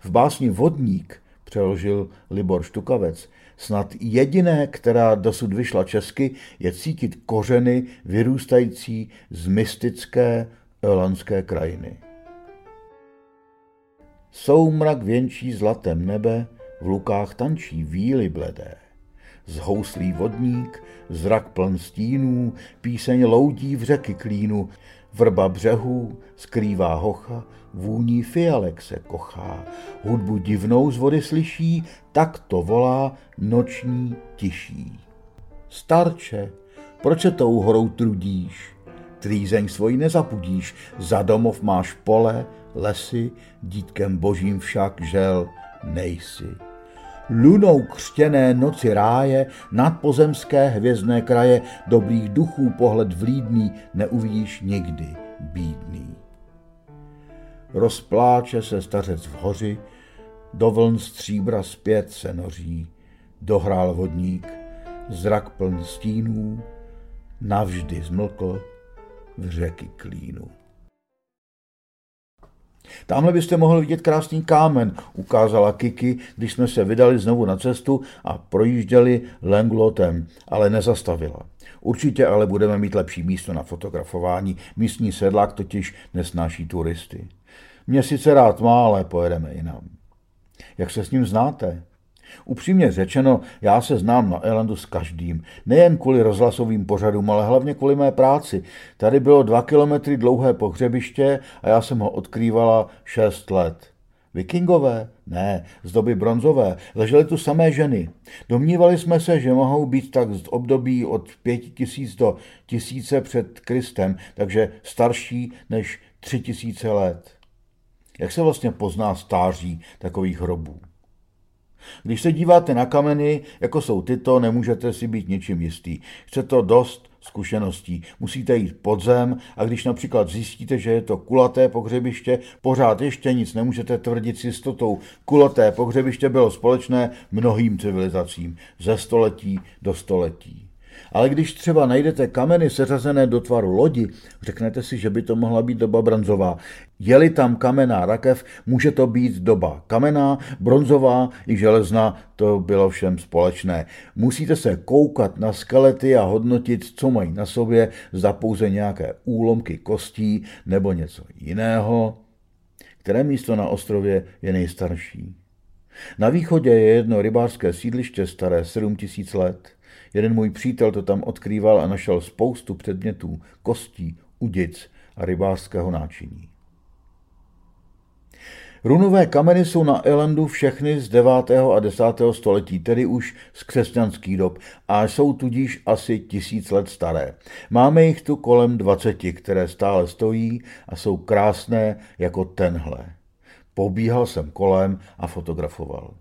V básni Vodník přeložil Libor Štukavec, Snad jediné, která dosud vyšla česky, je cítit kořeny vyrůstající z mystické elanské krajiny. Soumrak věnčí zlatem nebe, v lukách tančí víly bledé. Zhouslý vodník, zrak pln stínů, píseň loudí v řeky klínu, vrba břehů, skrývá hocha, vůní fialek se kochá, hudbu divnou z vody slyší, tak to volá noční tiší. Starče, proč se tou horou trudíš? Trýzeň svoji nezapudíš, za domov máš pole, lesy, dítkem božím však žel nejsi. Lunou křtěné noci ráje, nadpozemské hvězdné kraje, dobrých duchů pohled vlídný neuvidíš nikdy bídný. Rozpláče se stařec v hoři, do vln stříbra zpět se noří, dohrál vodník, zrak pln stínů, navždy zmlkl v řeky klínu. Tamhle byste mohli vidět krásný kámen, ukázala Kiki, když jsme se vydali znovu na cestu a projížděli Langlotem, ale nezastavila. Určitě ale budeme mít lepší místo na fotografování. Místní sedlák totiž nesnáší turisty. Mě sice rád má, ale pojedeme jinam. Jak se s ním znáte? Upřímně řečeno, já se znám na Elandu s každým. Nejen kvůli rozhlasovým pořadům, ale hlavně kvůli mé práci. Tady bylo dva kilometry dlouhé pohřebiště a já jsem ho odkrývala šest let. Vikingové? Ne, z doby bronzové. Ležely tu samé ženy. Domnívali jsme se, že mohou být tak z období od pěti tisíc do tisíce před Kristem, takže starší než tři tisíce let. Jak se vlastně pozná stáří takových hrobů? Když se díváte na kameny, jako jsou tyto, nemůžete si být ničím jistý. Chce to dost zkušeností. Musíte jít pod zem a když například zjistíte, že je to kulaté pohřebiště, pořád ještě nic nemůžete tvrdit s jistotou. Kulaté pohřebiště bylo společné mnohým civilizacím ze století do století. Ale když třeba najdete kameny seřazené do tvaru lodi, řeknete si, že by to mohla být doba bronzová. Je-li tam kamená rakev, může to být doba kamená, bronzová i železná, to bylo všem společné. Musíte se koukat na skelety a hodnotit, co mají na sobě, za pouze nějaké úlomky kostí nebo něco jiného. Které místo na ostrově je nejstarší? Na východě je jedno rybářské sídliště staré 7000 let. Jeden můj přítel to tam odkrýval a našel spoustu předmětů, kostí, udic a rybářského náčiní. Runové kameny jsou na Elandu všechny z 9. a 10. století, tedy už z křesťanských dob, a jsou tudíž asi tisíc let staré. Máme jich tu kolem 20, které stále stojí a jsou krásné jako tenhle. Pobíhal jsem kolem a fotografoval.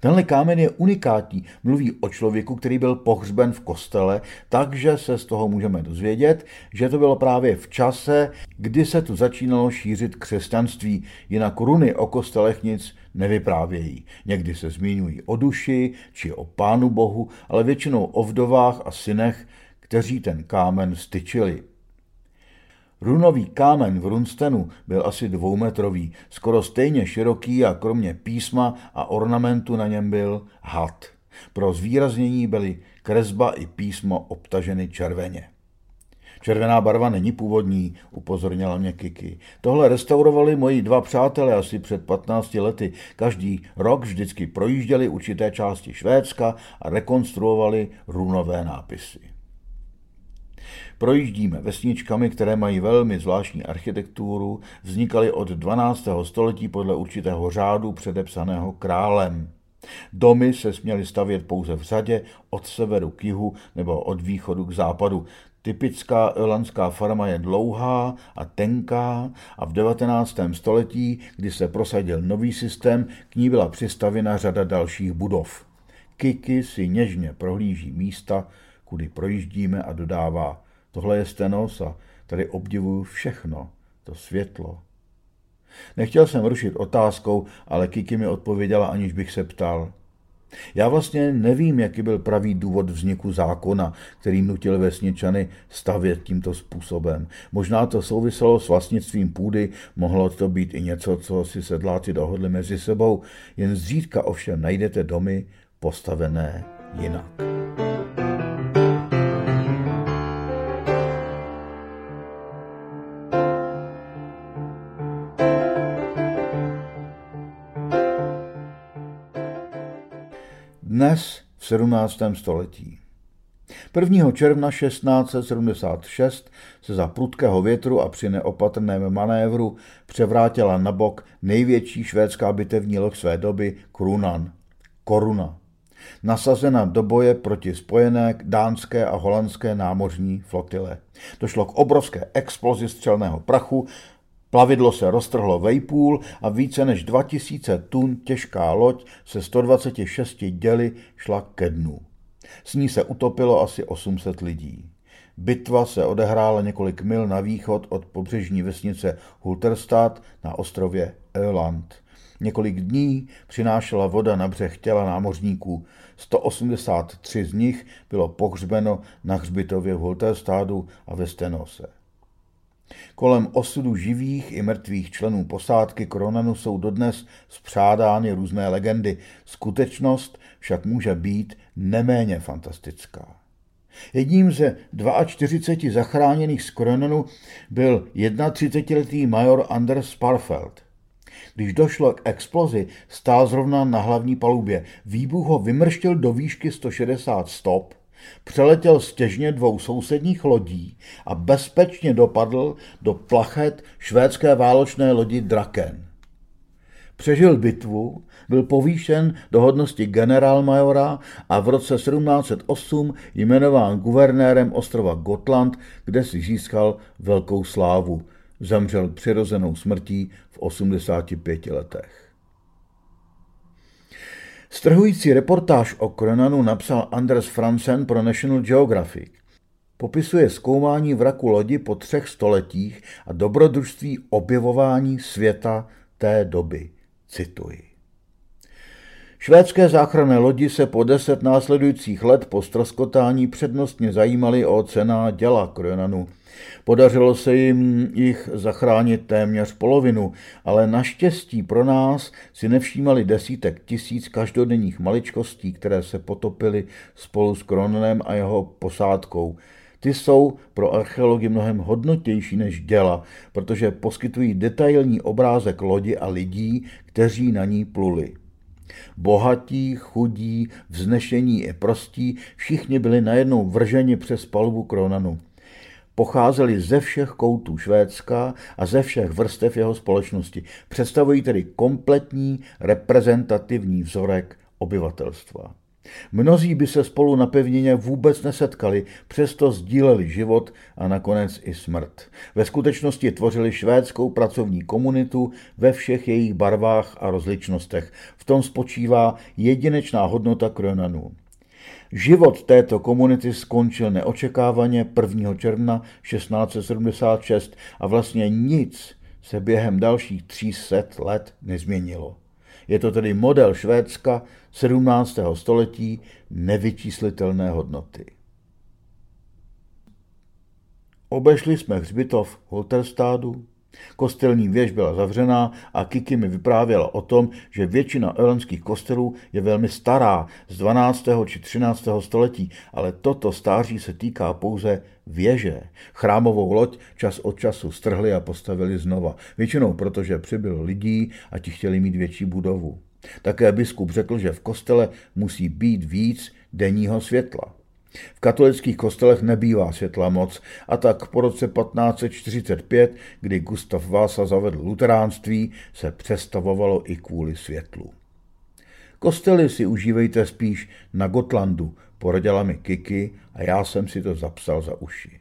Tenhle kámen je unikátní, mluví o člověku, který byl pohřben v kostele, takže se z toho můžeme dozvědět, že to bylo právě v čase, kdy se tu začínalo šířit křesťanství, jinak runy o kostelech nic nevyprávějí. Někdy se zmiňují o duši či o pánu bohu, ale většinou o vdovách a synech, kteří ten kámen styčili. Runový kámen v Runstenu byl asi dvoumetrový, skoro stejně široký a kromě písma a ornamentu na něm byl had. Pro zvýraznění byly kresba i písmo obtaženy červeně. Červená barva není původní, upozornila mě Kiki. Tohle restaurovali moji dva přátelé asi před 15 lety. Každý rok vždycky projížděli určité části Švédska a rekonstruovali runové nápisy. Projíždíme vesničkami, které mají velmi zvláštní architekturu, vznikaly od 12. století podle určitého řádu předepsaného králem. Domy se směly stavět pouze v řadě od severu k jihu nebo od východu k západu. Typická irlandská farma je dlouhá a tenká a v 19. století, kdy se prosadil nový systém, k ní byla přistavěna řada dalších budov. Kiki si něžně prohlíží místa, kudy projíždíme a dodává Tohle je stenos a tady obdivuju všechno, to světlo. Nechtěl jsem rušit otázkou, ale Kiki mi odpověděla, aniž bych se ptal. Já vlastně nevím, jaký byl pravý důvod vzniku zákona, který nutil vesničany stavět tímto způsobem. Možná to souviselo s vlastnictvím půdy, mohlo to být i něco, co si sedláci dohodli mezi sebou, jen zřídka ovšem najdete domy postavené jinak. Dnes v 17. století. 1. června 1676 se za prudkého větru a při neopatrném manévru převrátila na bok největší švédská bitevní loď své doby Krunan, Koruna, nasazena do boje proti spojené dánské a holandské námořní flotile. Došlo k obrovské explozi střelného prachu, Plavidlo se roztrhlo vejpůl a více než 2000 tun těžká loď se 126 děly šla ke dnu. S ní se utopilo asi 800 lidí. Bitva se odehrála několik mil na východ od pobřežní vesnice Hulterstad na ostrově Öland. Několik dní přinášela voda na břeh těla námořníků. 183 z nich bylo pohřbeno na hřbitově v Hulterstadu a ve Stenose. Kolem osudu živých i mrtvých členů posádky Kronanu jsou dodnes spřádány různé legendy. Skutečnost však může být neméně fantastická. Jedním ze 42 zachráněných z Kronanu byl 31-letý major Anders Sparfeld. Když došlo k explozi, stál zrovna na hlavní palubě. Výbuch ho vymrštil do výšky 160 stop Přeletěl stěžně dvou sousedních lodí a bezpečně dopadl do plachet švédské válečné lodi Draken. Přežil bitvu, byl povýšen do hodnosti generálmajora a v roce 1708 jmenován guvernérem ostrova Gotland, kde si získal velkou slávu. Zemřel přirozenou smrtí v 85 letech. Strhující reportáž o Kronanu napsal Anders Fransen pro National Geographic. Popisuje zkoumání vraku lodi po třech stoletích a dobrodružství objevování světa té doby. Cituji. Švédské záchranné lodi se po deset následujících let po stroskotání přednostně zajímaly o cená děla Kronanu – Podařilo se jim jich zachránit téměř polovinu, ale naštěstí pro nás si nevšímali desítek tisíc každodenních maličkostí, které se potopily spolu s Kronem a jeho posádkou. Ty jsou pro archeology mnohem hodnotější než děla, protože poskytují detailní obrázek lodi a lidí, kteří na ní pluli. Bohatí, chudí, vznešení i prostí, všichni byli najednou vrženi přes palubu Kronanu. Pocházeli ze všech koutů Švédska a ze všech vrstev jeho společnosti. Představují tedy kompletní reprezentativní vzorek obyvatelstva. Mnozí by se spolu na pevnině vůbec nesetkali, přesto sdíleli život a nakonec i smrt. Ve skutečnosti tvořili švédskou pracovní komunitu ve všech jejich barvách a rozličnostech. V tom spočívá jedinečná hodnota Kronanů. Život této komunity skončil neočekávaně 1. června 1676 a vlastně nic se během dalších 300 let nezměnilo. Je to tedy model Švédska 17. století nevyčíslitelné hodnoty. Obešli jsme hřbitov Holterstádu, Kostelní věž byla zavřená a Kiki mi vyprávěla o tom, že většina elenských kostelů je velmi stará, z 12. či 13. století, ale toto stáří se týká pouze věže. Chrámovou loď čas od času strhli a postavili znova. Většinou protože přibylo lidí a ti chtěli mít větší budovu. Také biskup řekl, že v kostele musí být víc denního světla. V katolických kostelech nebývá světla moc a tak po roce 1545, kdy Gustav Vasa zavedl luteránství, se přestavovalo i kvůli světlu. Kostely si užívejte spíš na Gotlandu, poradila mi Kiki a já jsem si to zapsal za uši.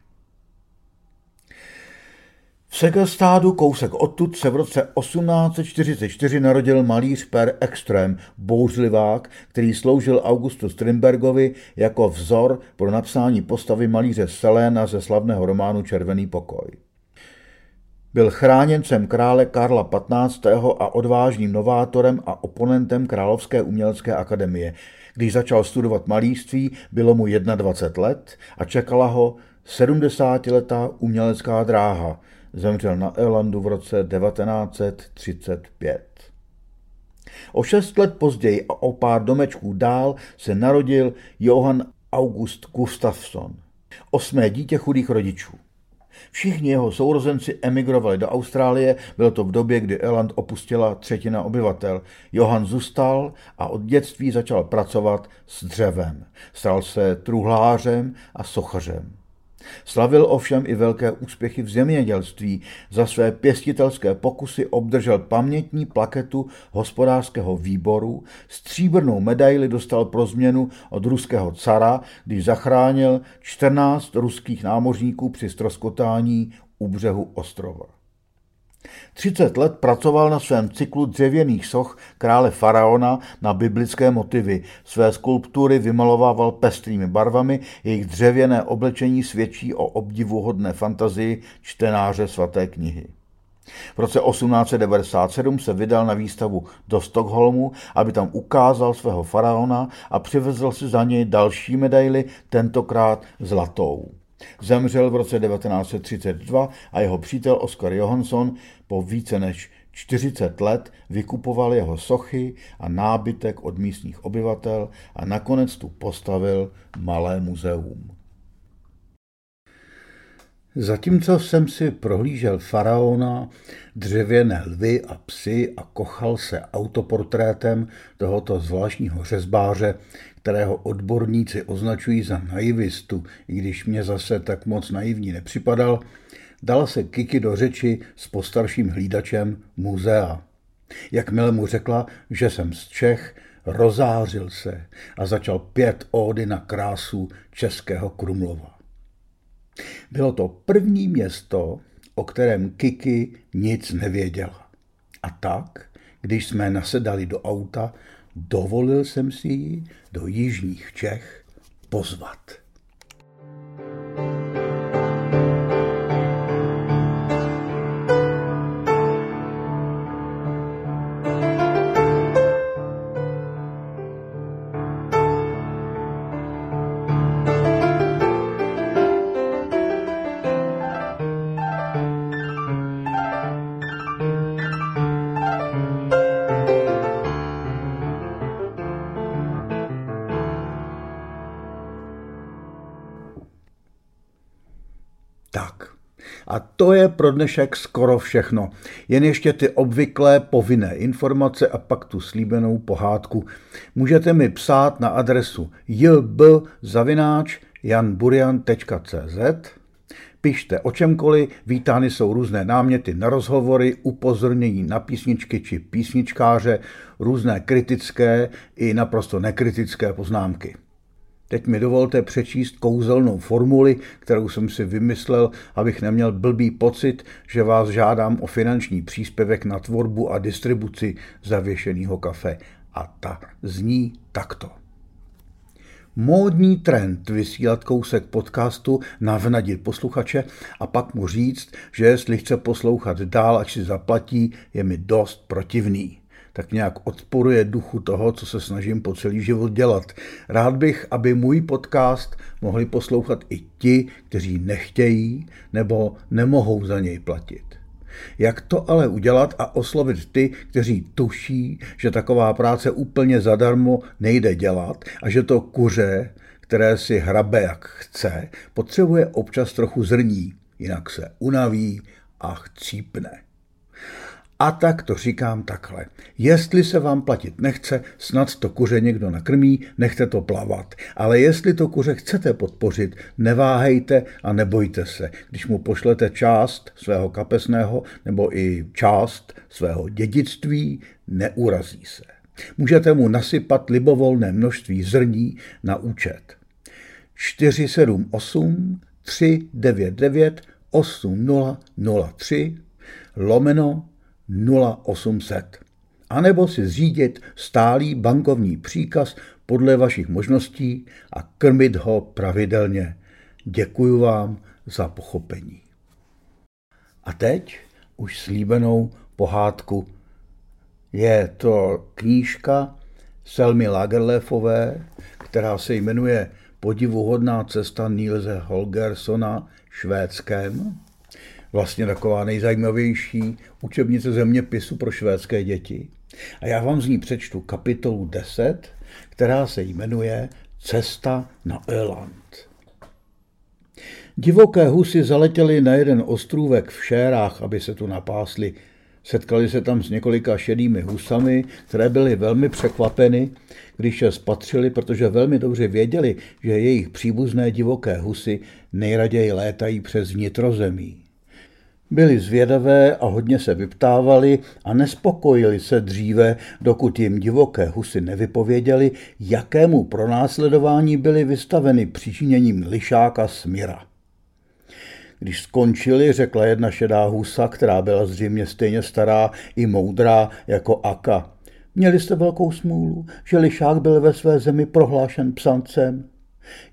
V Segestádu kousek odtud se v roce 1844 narodil malíř Per Extrém, bouřlivák, který sloužil Augustu Strindbergovi jako vzor pro napsání postavy malíře Selena ze slavného románu Červený pokoj. Byl chráněncem krále Karla XV. a odvážným novátorem a oponentem Královské umělecké akademie. Když začal studovat malířství, bylo mu 21 let a čekala ho 70-letá umělecká dráha – zemřel na Elandu v roce 1935. O šest let později a o pár domečků dál se narodil Johann August Gustafsson, osmé dítě chudých rodičů. Všichni jeho sourozenci emigrovali do Austrálie, bylo to v době, kdy Eland opustila třetina obyvatel. Johann zůstal a od dětství začal pracovat s dřevem. Stal se truhlářem a sochařem. Slavil ovšem i velké úspěchy v zemědělství. Za své pěstitelské pokusy obdržel pamětní plaketu hospodářského výboru, stříbrnou medaili dostal pro změnu od ruského cara, když zachránil 14 ruských námořníků při stroskotání u břehu ostrova. 30 let pracoval na svém cyklu dřevěných soch krále Faraona na biblické motivy. Své skulptury vymalovával pestrými barvami, jejich dřevěné oblečení svědčí o obdivuhodné fantazii čtenáře svaté knihy. V roce 1897 se vydal na výstavu do Stockholmu, aby tam ukázal svého faraona a přivezl si za něj další medaily, tentokrát zlatou. Zemřel v roce 1932 a jeho přítel Oskar Johansson po více než 40 let vykupoval jeho sochy a nábytek od místních obyvatel a nakonec tu postavil malé muzeum. Zatímco jsem si prohlížel faraona, dřevěné lvy a psy a kochal se autoportrétem tohoto zvláštního řezbáře, kterého odborníci označují za naivistu, i když mě zase tak moc naivní nepřipadal, dala se Kiki do řeči s postarším hlídačem muzea. Jakmile mu řekla, že jsem z Čech, rozářil se a začal pět ódy na krásu českého Krumlova. Bylo to první město, o kterém Kiki nic nevěděla. A tak, když jsme nasedali do auta, dovolil jsem si ji do jižních Čech pozvat. To je pro dnešek skoro všechno. Jen ještě ty obvyklé povinné informace a pak tu slíbenou pohádku. Můžete mi psát na adresu jb.janburian.cz Pište o čemkoliv, vítány jsou různé náměty na rozhovory, upozornění na písničky či písničkáře, různé kritické i naprosto nekritické poznámky. Teď mi dovolte přečíst kouzelnou formuli, kterou jsem si vymyslel, abych neměl blbý pocit, že vás žádám o finanční příspěvek na tvorbu a distribuci zavěšeného kafe. A ta zní takto. Módní trend vysílat kousek podcastu, navnadit posluchače a pak mu říct, že jestli chce poslouchat dál, ať si zaplatí, je mi dost protivný tak nějak odporuje duchu toho, co se snažím po celý život dělat. Rád bych, aby můj podcast mohli poslouchat i ti, kteří nechtějí nebo nemohou za něj platit. Jak to ale udělat a oslovit ty, kteří tuší, že taková práce úplně zadarmo nejde dělat a že to kuře, které si hrabe jak chce, potřebuje občas trochu zrní, jinak se unaví a chcípne. A tak to říkám takhle. Jestli se vám platit nechce, snad to kuře někdo nakrmí, nechte to plavat. Ale jestli to kuře chcete podpořit, neváhejte a nebojte se. Když mu pošlete část svého kapesného nebo i část svého dědictví, neurazí se. Můžete mu nasypat libovolné množství zrní na účet. 478 399 8003 lomeno 0800. A nebo si zřídit stálý bankovní příkaz podle vašich možností a krmit ho pravidelně. Děkuji vám za pochopení. A teď už slíbenou pohádku. Je to knížka Selmy Lagerlefové, která se jmenuje Podivuhodná cesta Nielse Holgersona švédském vlastně taková nejzajímavější učebnice zeměpisu pro švédské děti. A já vám z ní přečtu kapitolu 10, která se jmenuje Cesta na Öland. Divoké husy zaletěly na jeden ostrůvek v Šérách, aby se tu napásli. Setkali se tam s několika šedými husami, které byly velmi překvapeny, když je spatřili, protože velmi dobře věděli, že jejich příbuzné divoké husy nejraději létají přes vnitrozemí. Byli zvědavé a hodně se vyptávali a nespokojili se dříve, dokud jim divoké husy nevypověděli, jakému pronásledování byly vystaveny přičiněním lišáka Smira. Když skončili, řekla jedna šedá husa, která byla zřejmě stejně stará i moudrá jako Aka. Měli jste velkou smůlu, že lišák byl ve své zemi prohlášen psancem.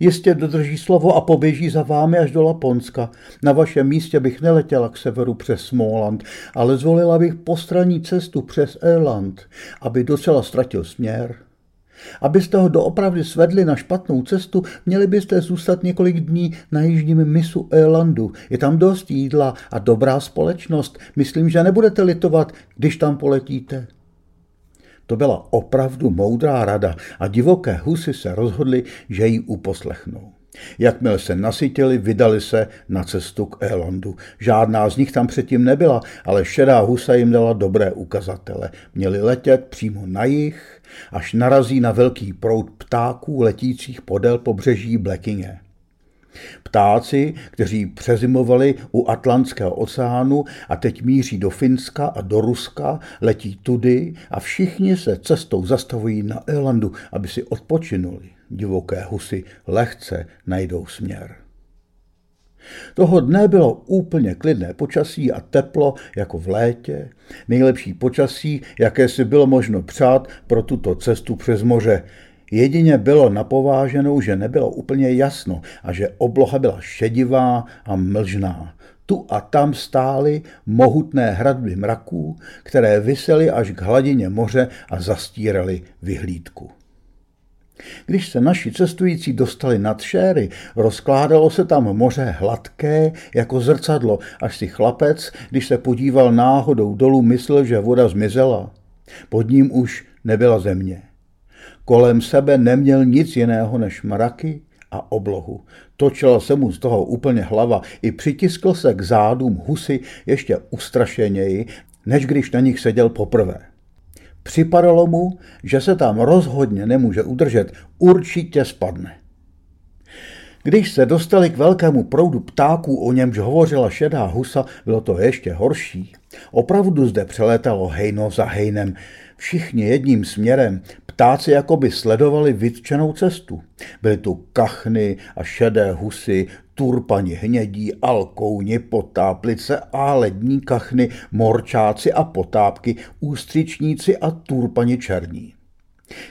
Jistě dodrží slovo a poběží za vámi až do Laponska. Na vašem místě bych neletěla k severu přes Smallland, ale zvolila bych postranní cestu přes Irland, aby docela ztratil směr. Abyste ho doopravdy svedli na špatnou cestu, měli byste zůstat několik dní na jižním misu Irlandu. Je tam dost jídla a dobrá společnost. Myslím, že nebudete litovat, když tam poletíte. To byla opravdu moudrá rada a divoké husy se rozhodly, že ji uposlechnou. Jakmile se nasytili, vydali se na cestu k Elandu. Žádná z nich tam předtím nebyla, ale šedá husa jim dala dobré ukazatele. Měli letět přímo na jich, až narazí na velký proud ptáků letících podél pobřeží Blackinge. Ptáci, kteří přezimovali u Atlantského oceánu a teď míří do Finska a do Ruska, letí tudy a všichni se cestou zastavují na Irlandu, aby si odpočinuli. Divoké husy lehce najdou směr. Toho dne bylo úplně klidné počasí a teplo jako v létě. Nejlepší počasí, jaké si bylo možno přát pro tuto cestu přes moře. Jedině bylo napováženou, že nebylo úplně jasno a že obloha byla šedivá a mlžná. Tu a tam stály mohutné hradby mraků, které visely až k hladině moře a zastíraly vyhlídku. Když se naši cestující dostali nad šéry, rozkládalo se tam moře hladké jako zrcadlo, až si chlapec, když se podíval náhodou dolů, myslel, že voda zmizela. Pod ním už nebyla země. Kolem sebe neměl nic jiného než mraky a oblohu. Točila se mu z toho úplně hlava i přitiskl se k zádům husy ještě ustrašeněji, než když na nich seděl poprvé. Připadalo mu, že se tam rozhodně nemůže udržet, určitě spadne. Když se dostali k velkému proudu ptáků, o němž hovořila šedá husa, bylo to ještě horší. Opravdu zde přelétalo hejno za hejnem, všichni jedním směrem, ptáci jakoby sledovali vytčenou cestu. Byly tu kachny a šedé husy, turpani hnědí, alkouni, potáplice a lední kachny, morčáci a potápky, ústřičníci a turpani černí.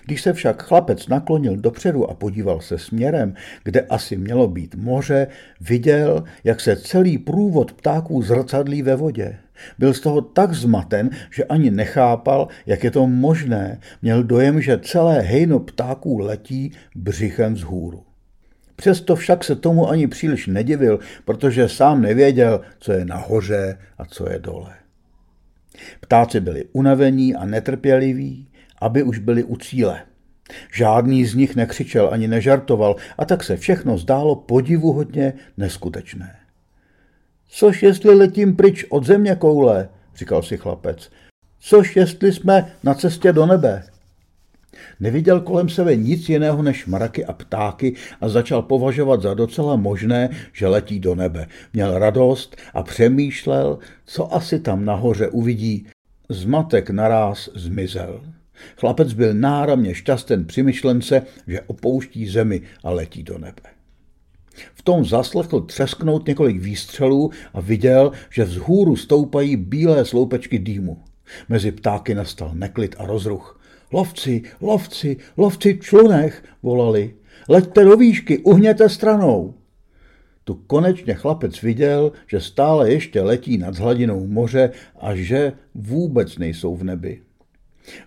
Když se však chlapec naklonil dopředu a podíval se směrem, kde asi mělo být moře, viděl, jak se celý průvod ptáků zrcadlí ve vodě. Byl z toho tak zmaten, že ani nechápal, jak je to možné. Měl dojem, že celé hejno ptáků letí břichem vzhůru. Přesto však se tomu ani příliš nedivil, protože sám nevěděl, co je nahoře a co je dole. Ptáci byli unavení a netrpěliví, aby už byli u cíle. Žádný z nich nekřičel ani nežartoval a tak se všechno zdálo podivuhodně neskutečné. Což jestli letím pryč od země koule, říkal si chlapec. Což jestli jsme na cestě do nebe. Neviděl kolem sebe nic jiného než mraky a ptáky a začal považovat za docela možné, že letí do nebe. Měl radost a přemýšlel, co asi tam nahoře uvidí. Zmatek naráz zmizel. Chlapec byl náramně šťasten při myšlence, že opouští zemi a letí do nebe. V tom zaslechl třesknout několik výstřelů a viděl, že vzhůru stoupají bílé sloupečky dýmu. Mezi ptáky nastal neklid a rozruch. Lovci, lovci, lovci člunech, volali. Leďte do výšky, uhněte stranou. Tu konečně chlapec viděl, že stále ještě letí nad hladinou moře a že vůbec nejsou v nebi.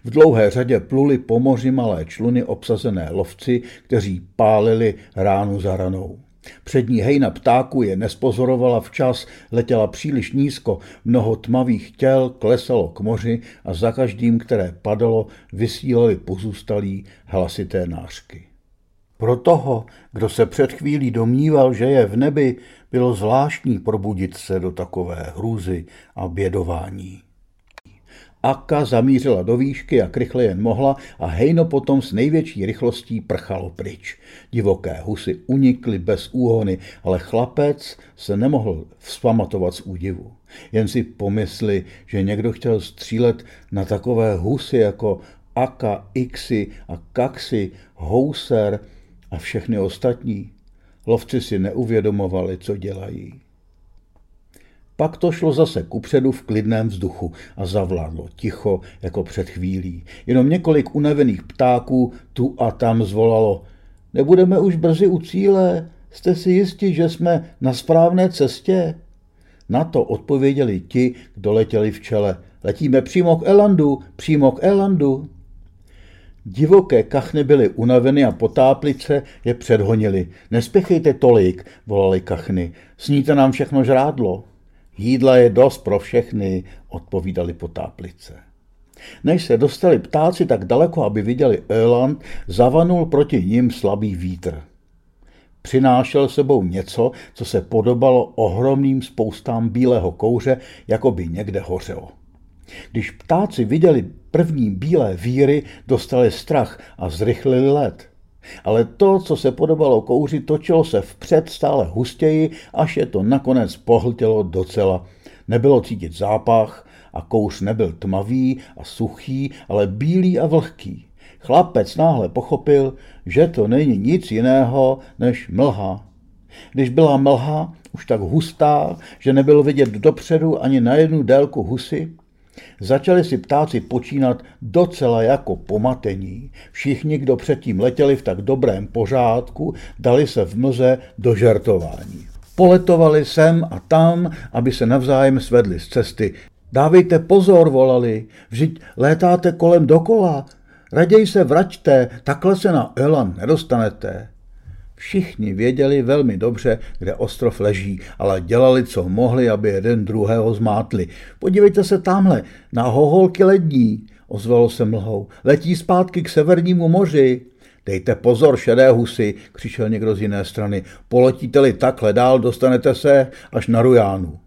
V dlouhé řadě pluli po moři malé čluny obsazené lovci, kteří pálili ránu za ranou. Přední hejna ptáku je nespozorovala včas, letěla příliš nízko, mnoho tmavých těl klesalo k moři a za každým, které padalo, vysílali pozůstalí hlasité nářky. Pro toho, kdo se před chvílí domníval, že je v nebi, bylo zvláštní probudit se do takové hrůzy a bědování. Akka zamířila do výšky, jak rychle jen mohla a hejno potom s největší rychlostí prchalo pryč. Divoké husy unikly bez úhony, ale chlapec se nemohl vzpamatovat z údivu. Jen si pomysli, že někdo chtěl střílet na takové husy jako Aka, Ixy a Kaxy, Houser a všechny ostatní. Lovci si neuvědomovali, co dělají. Pak to šlo zase kupředu v klidném vzduchu a zavládlo ticho jako před chvílí. Jenom několik unavených ptáků tu a tam zvolalo. Nebudeme už brzy u cíle? Jste si jistí, že jsme na správné cestě? Na to odpověděli ti, kdo letěli v čele. Letíme přímo k Elandu, přímo k Elandu. Divoké kachny byly unaveny a potáplice je předhonili. Nespěchejte tolik, volali kachny, sníte nám všechno žrádlo. Jídla je dost pro všechny, odpovídali potáplice. Než se dostali ptáci tak daleko, aby viděli Öland, zavanul proti ním slabý vítr. Přinášel sebou něco, co se podobalo ohromným spoustám bílého kouře, jako by někde hořelo. Když ptáci viděli první bílé víry, dostali strach a zrychlili let. Ale to, co se podobalo kouři, točilo se vpřed stále hustěji, až je to nakonec pohltilo docela. Nebylo cítit zápach a kouř nebyl tmavý a suchý, ale bílý a vlhký. Chlapec náhle pochopil, že to není nic jiného než mlha. Když byla mlha už tak hustá, že nebylo vidět dopředu ani na jednu délku husy, Začali si ptáci počínat docela jako pomatení. Všichni, kdo předtím letěli v tak dobrém pořádku, dali se v mlze do žertování. Poletovali sem a tam, aby se navzájem svedli z cesty. Dávejte pozor, volali, vždyť létáte kolem dokola. Raději se vraťte, takhle se na Elan nedostanete. Všichni věděli velmi dobře, kde ostrov leží, ale dělali, co mohli, aby jeden druhého zmátli. Podívejte se tamhle, na hoholky lední, ozvalo se mlhou. Letí zpátky k severnímu moři. Dejte pozor, šedé husy, křičel někdo z jiné strany. Poletíte-li takhle dál, dostanete se až na Rujánu.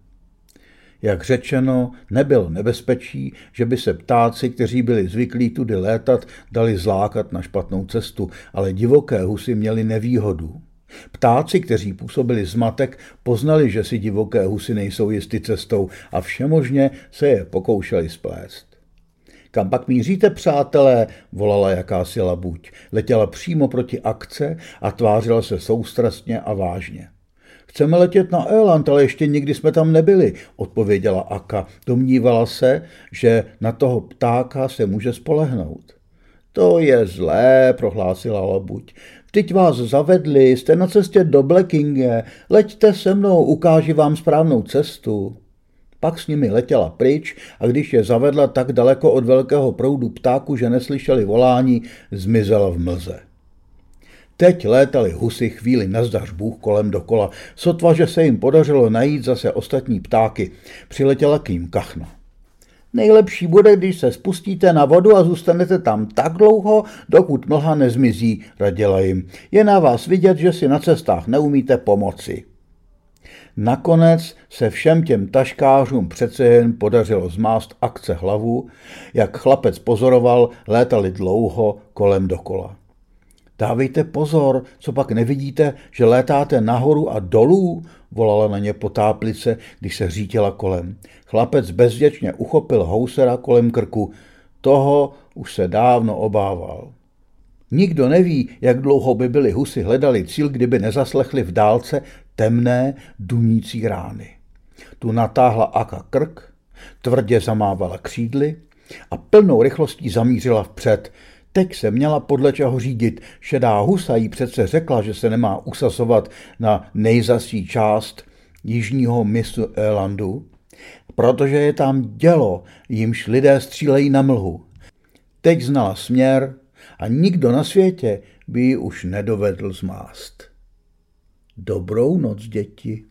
Jak řečeno, nebyl nebezpečí, že by se ptáci, kteří byli zvyklí tudy létat, dali zlákat na špatnou cestu, ale divoké husy měli nevýhodu. Ptáci, kteří působili zmatek, poznali, že si divoké husy nejsou jisty cestou a všemožně se je pokoušeli splést. Kam pak míříte, přátelé? volala jakási labuť. Letěla přímo proti akce a tvářila se soustrastně a vážně. Chceme letět na Eland, ale ještě nikdy jsme tam nebyli, odpověděla Aka. Domnívala se, že na toho ptáka se může spolehnout. To je zlé, prohlásila labuť. Teď vás zavedli, jste na cestě do Blackinge, leďte se mnou, ukáži vám správnou cestu. Pak s nimi letěla pryč a když je zavedla tak daleko od velkého proudu ptáku, že neslyšeli volání, zmizela v mlze. Teď létali husy chvíli nazdař Bůh kolem dokola, sotva, že se jim podařilo najít zase ostatní ptáky. Přiletěla k ním kachna. Nejlepší bude, když se spustíte na vodu a zůstanete tam tak dlouho, dokud mlha nezmizí, radila jim. Je na vás vidět, že si na cestách neumíte pomoci. Nakonec se všem těm taškářům přece jen podařilo zmást akce hlavu, jak chlapec pozoroval, létali dlouho kolem dokola. Dávejte pozor, co pak nevidíte, že létáte nahoru a dolů, volala na ně potáplice, když se řítila kolem. Chlapec bezděčně uchopil housera kolem krku. Toho už se dávno obával. Nikdo neví, jak dlouho by byli husy hledali cíl, kdyby nezaslechli v dálce temné, dunící rány. Tu natáhla Aka krk, tvrdě zamávala křídly a plnou rychlostí zamířila vpřed, Teď se měla podle čeho řídit. Šedá husa jí přece řekla, že se nemá usazovat na nejzasí část jižního misu Elandu, protože je tam dělo, jimž lidé střílejí na mlhu. Teď znala směr a nikdo na světě by ji už nedovedl zmást. Dobrou noc, děti.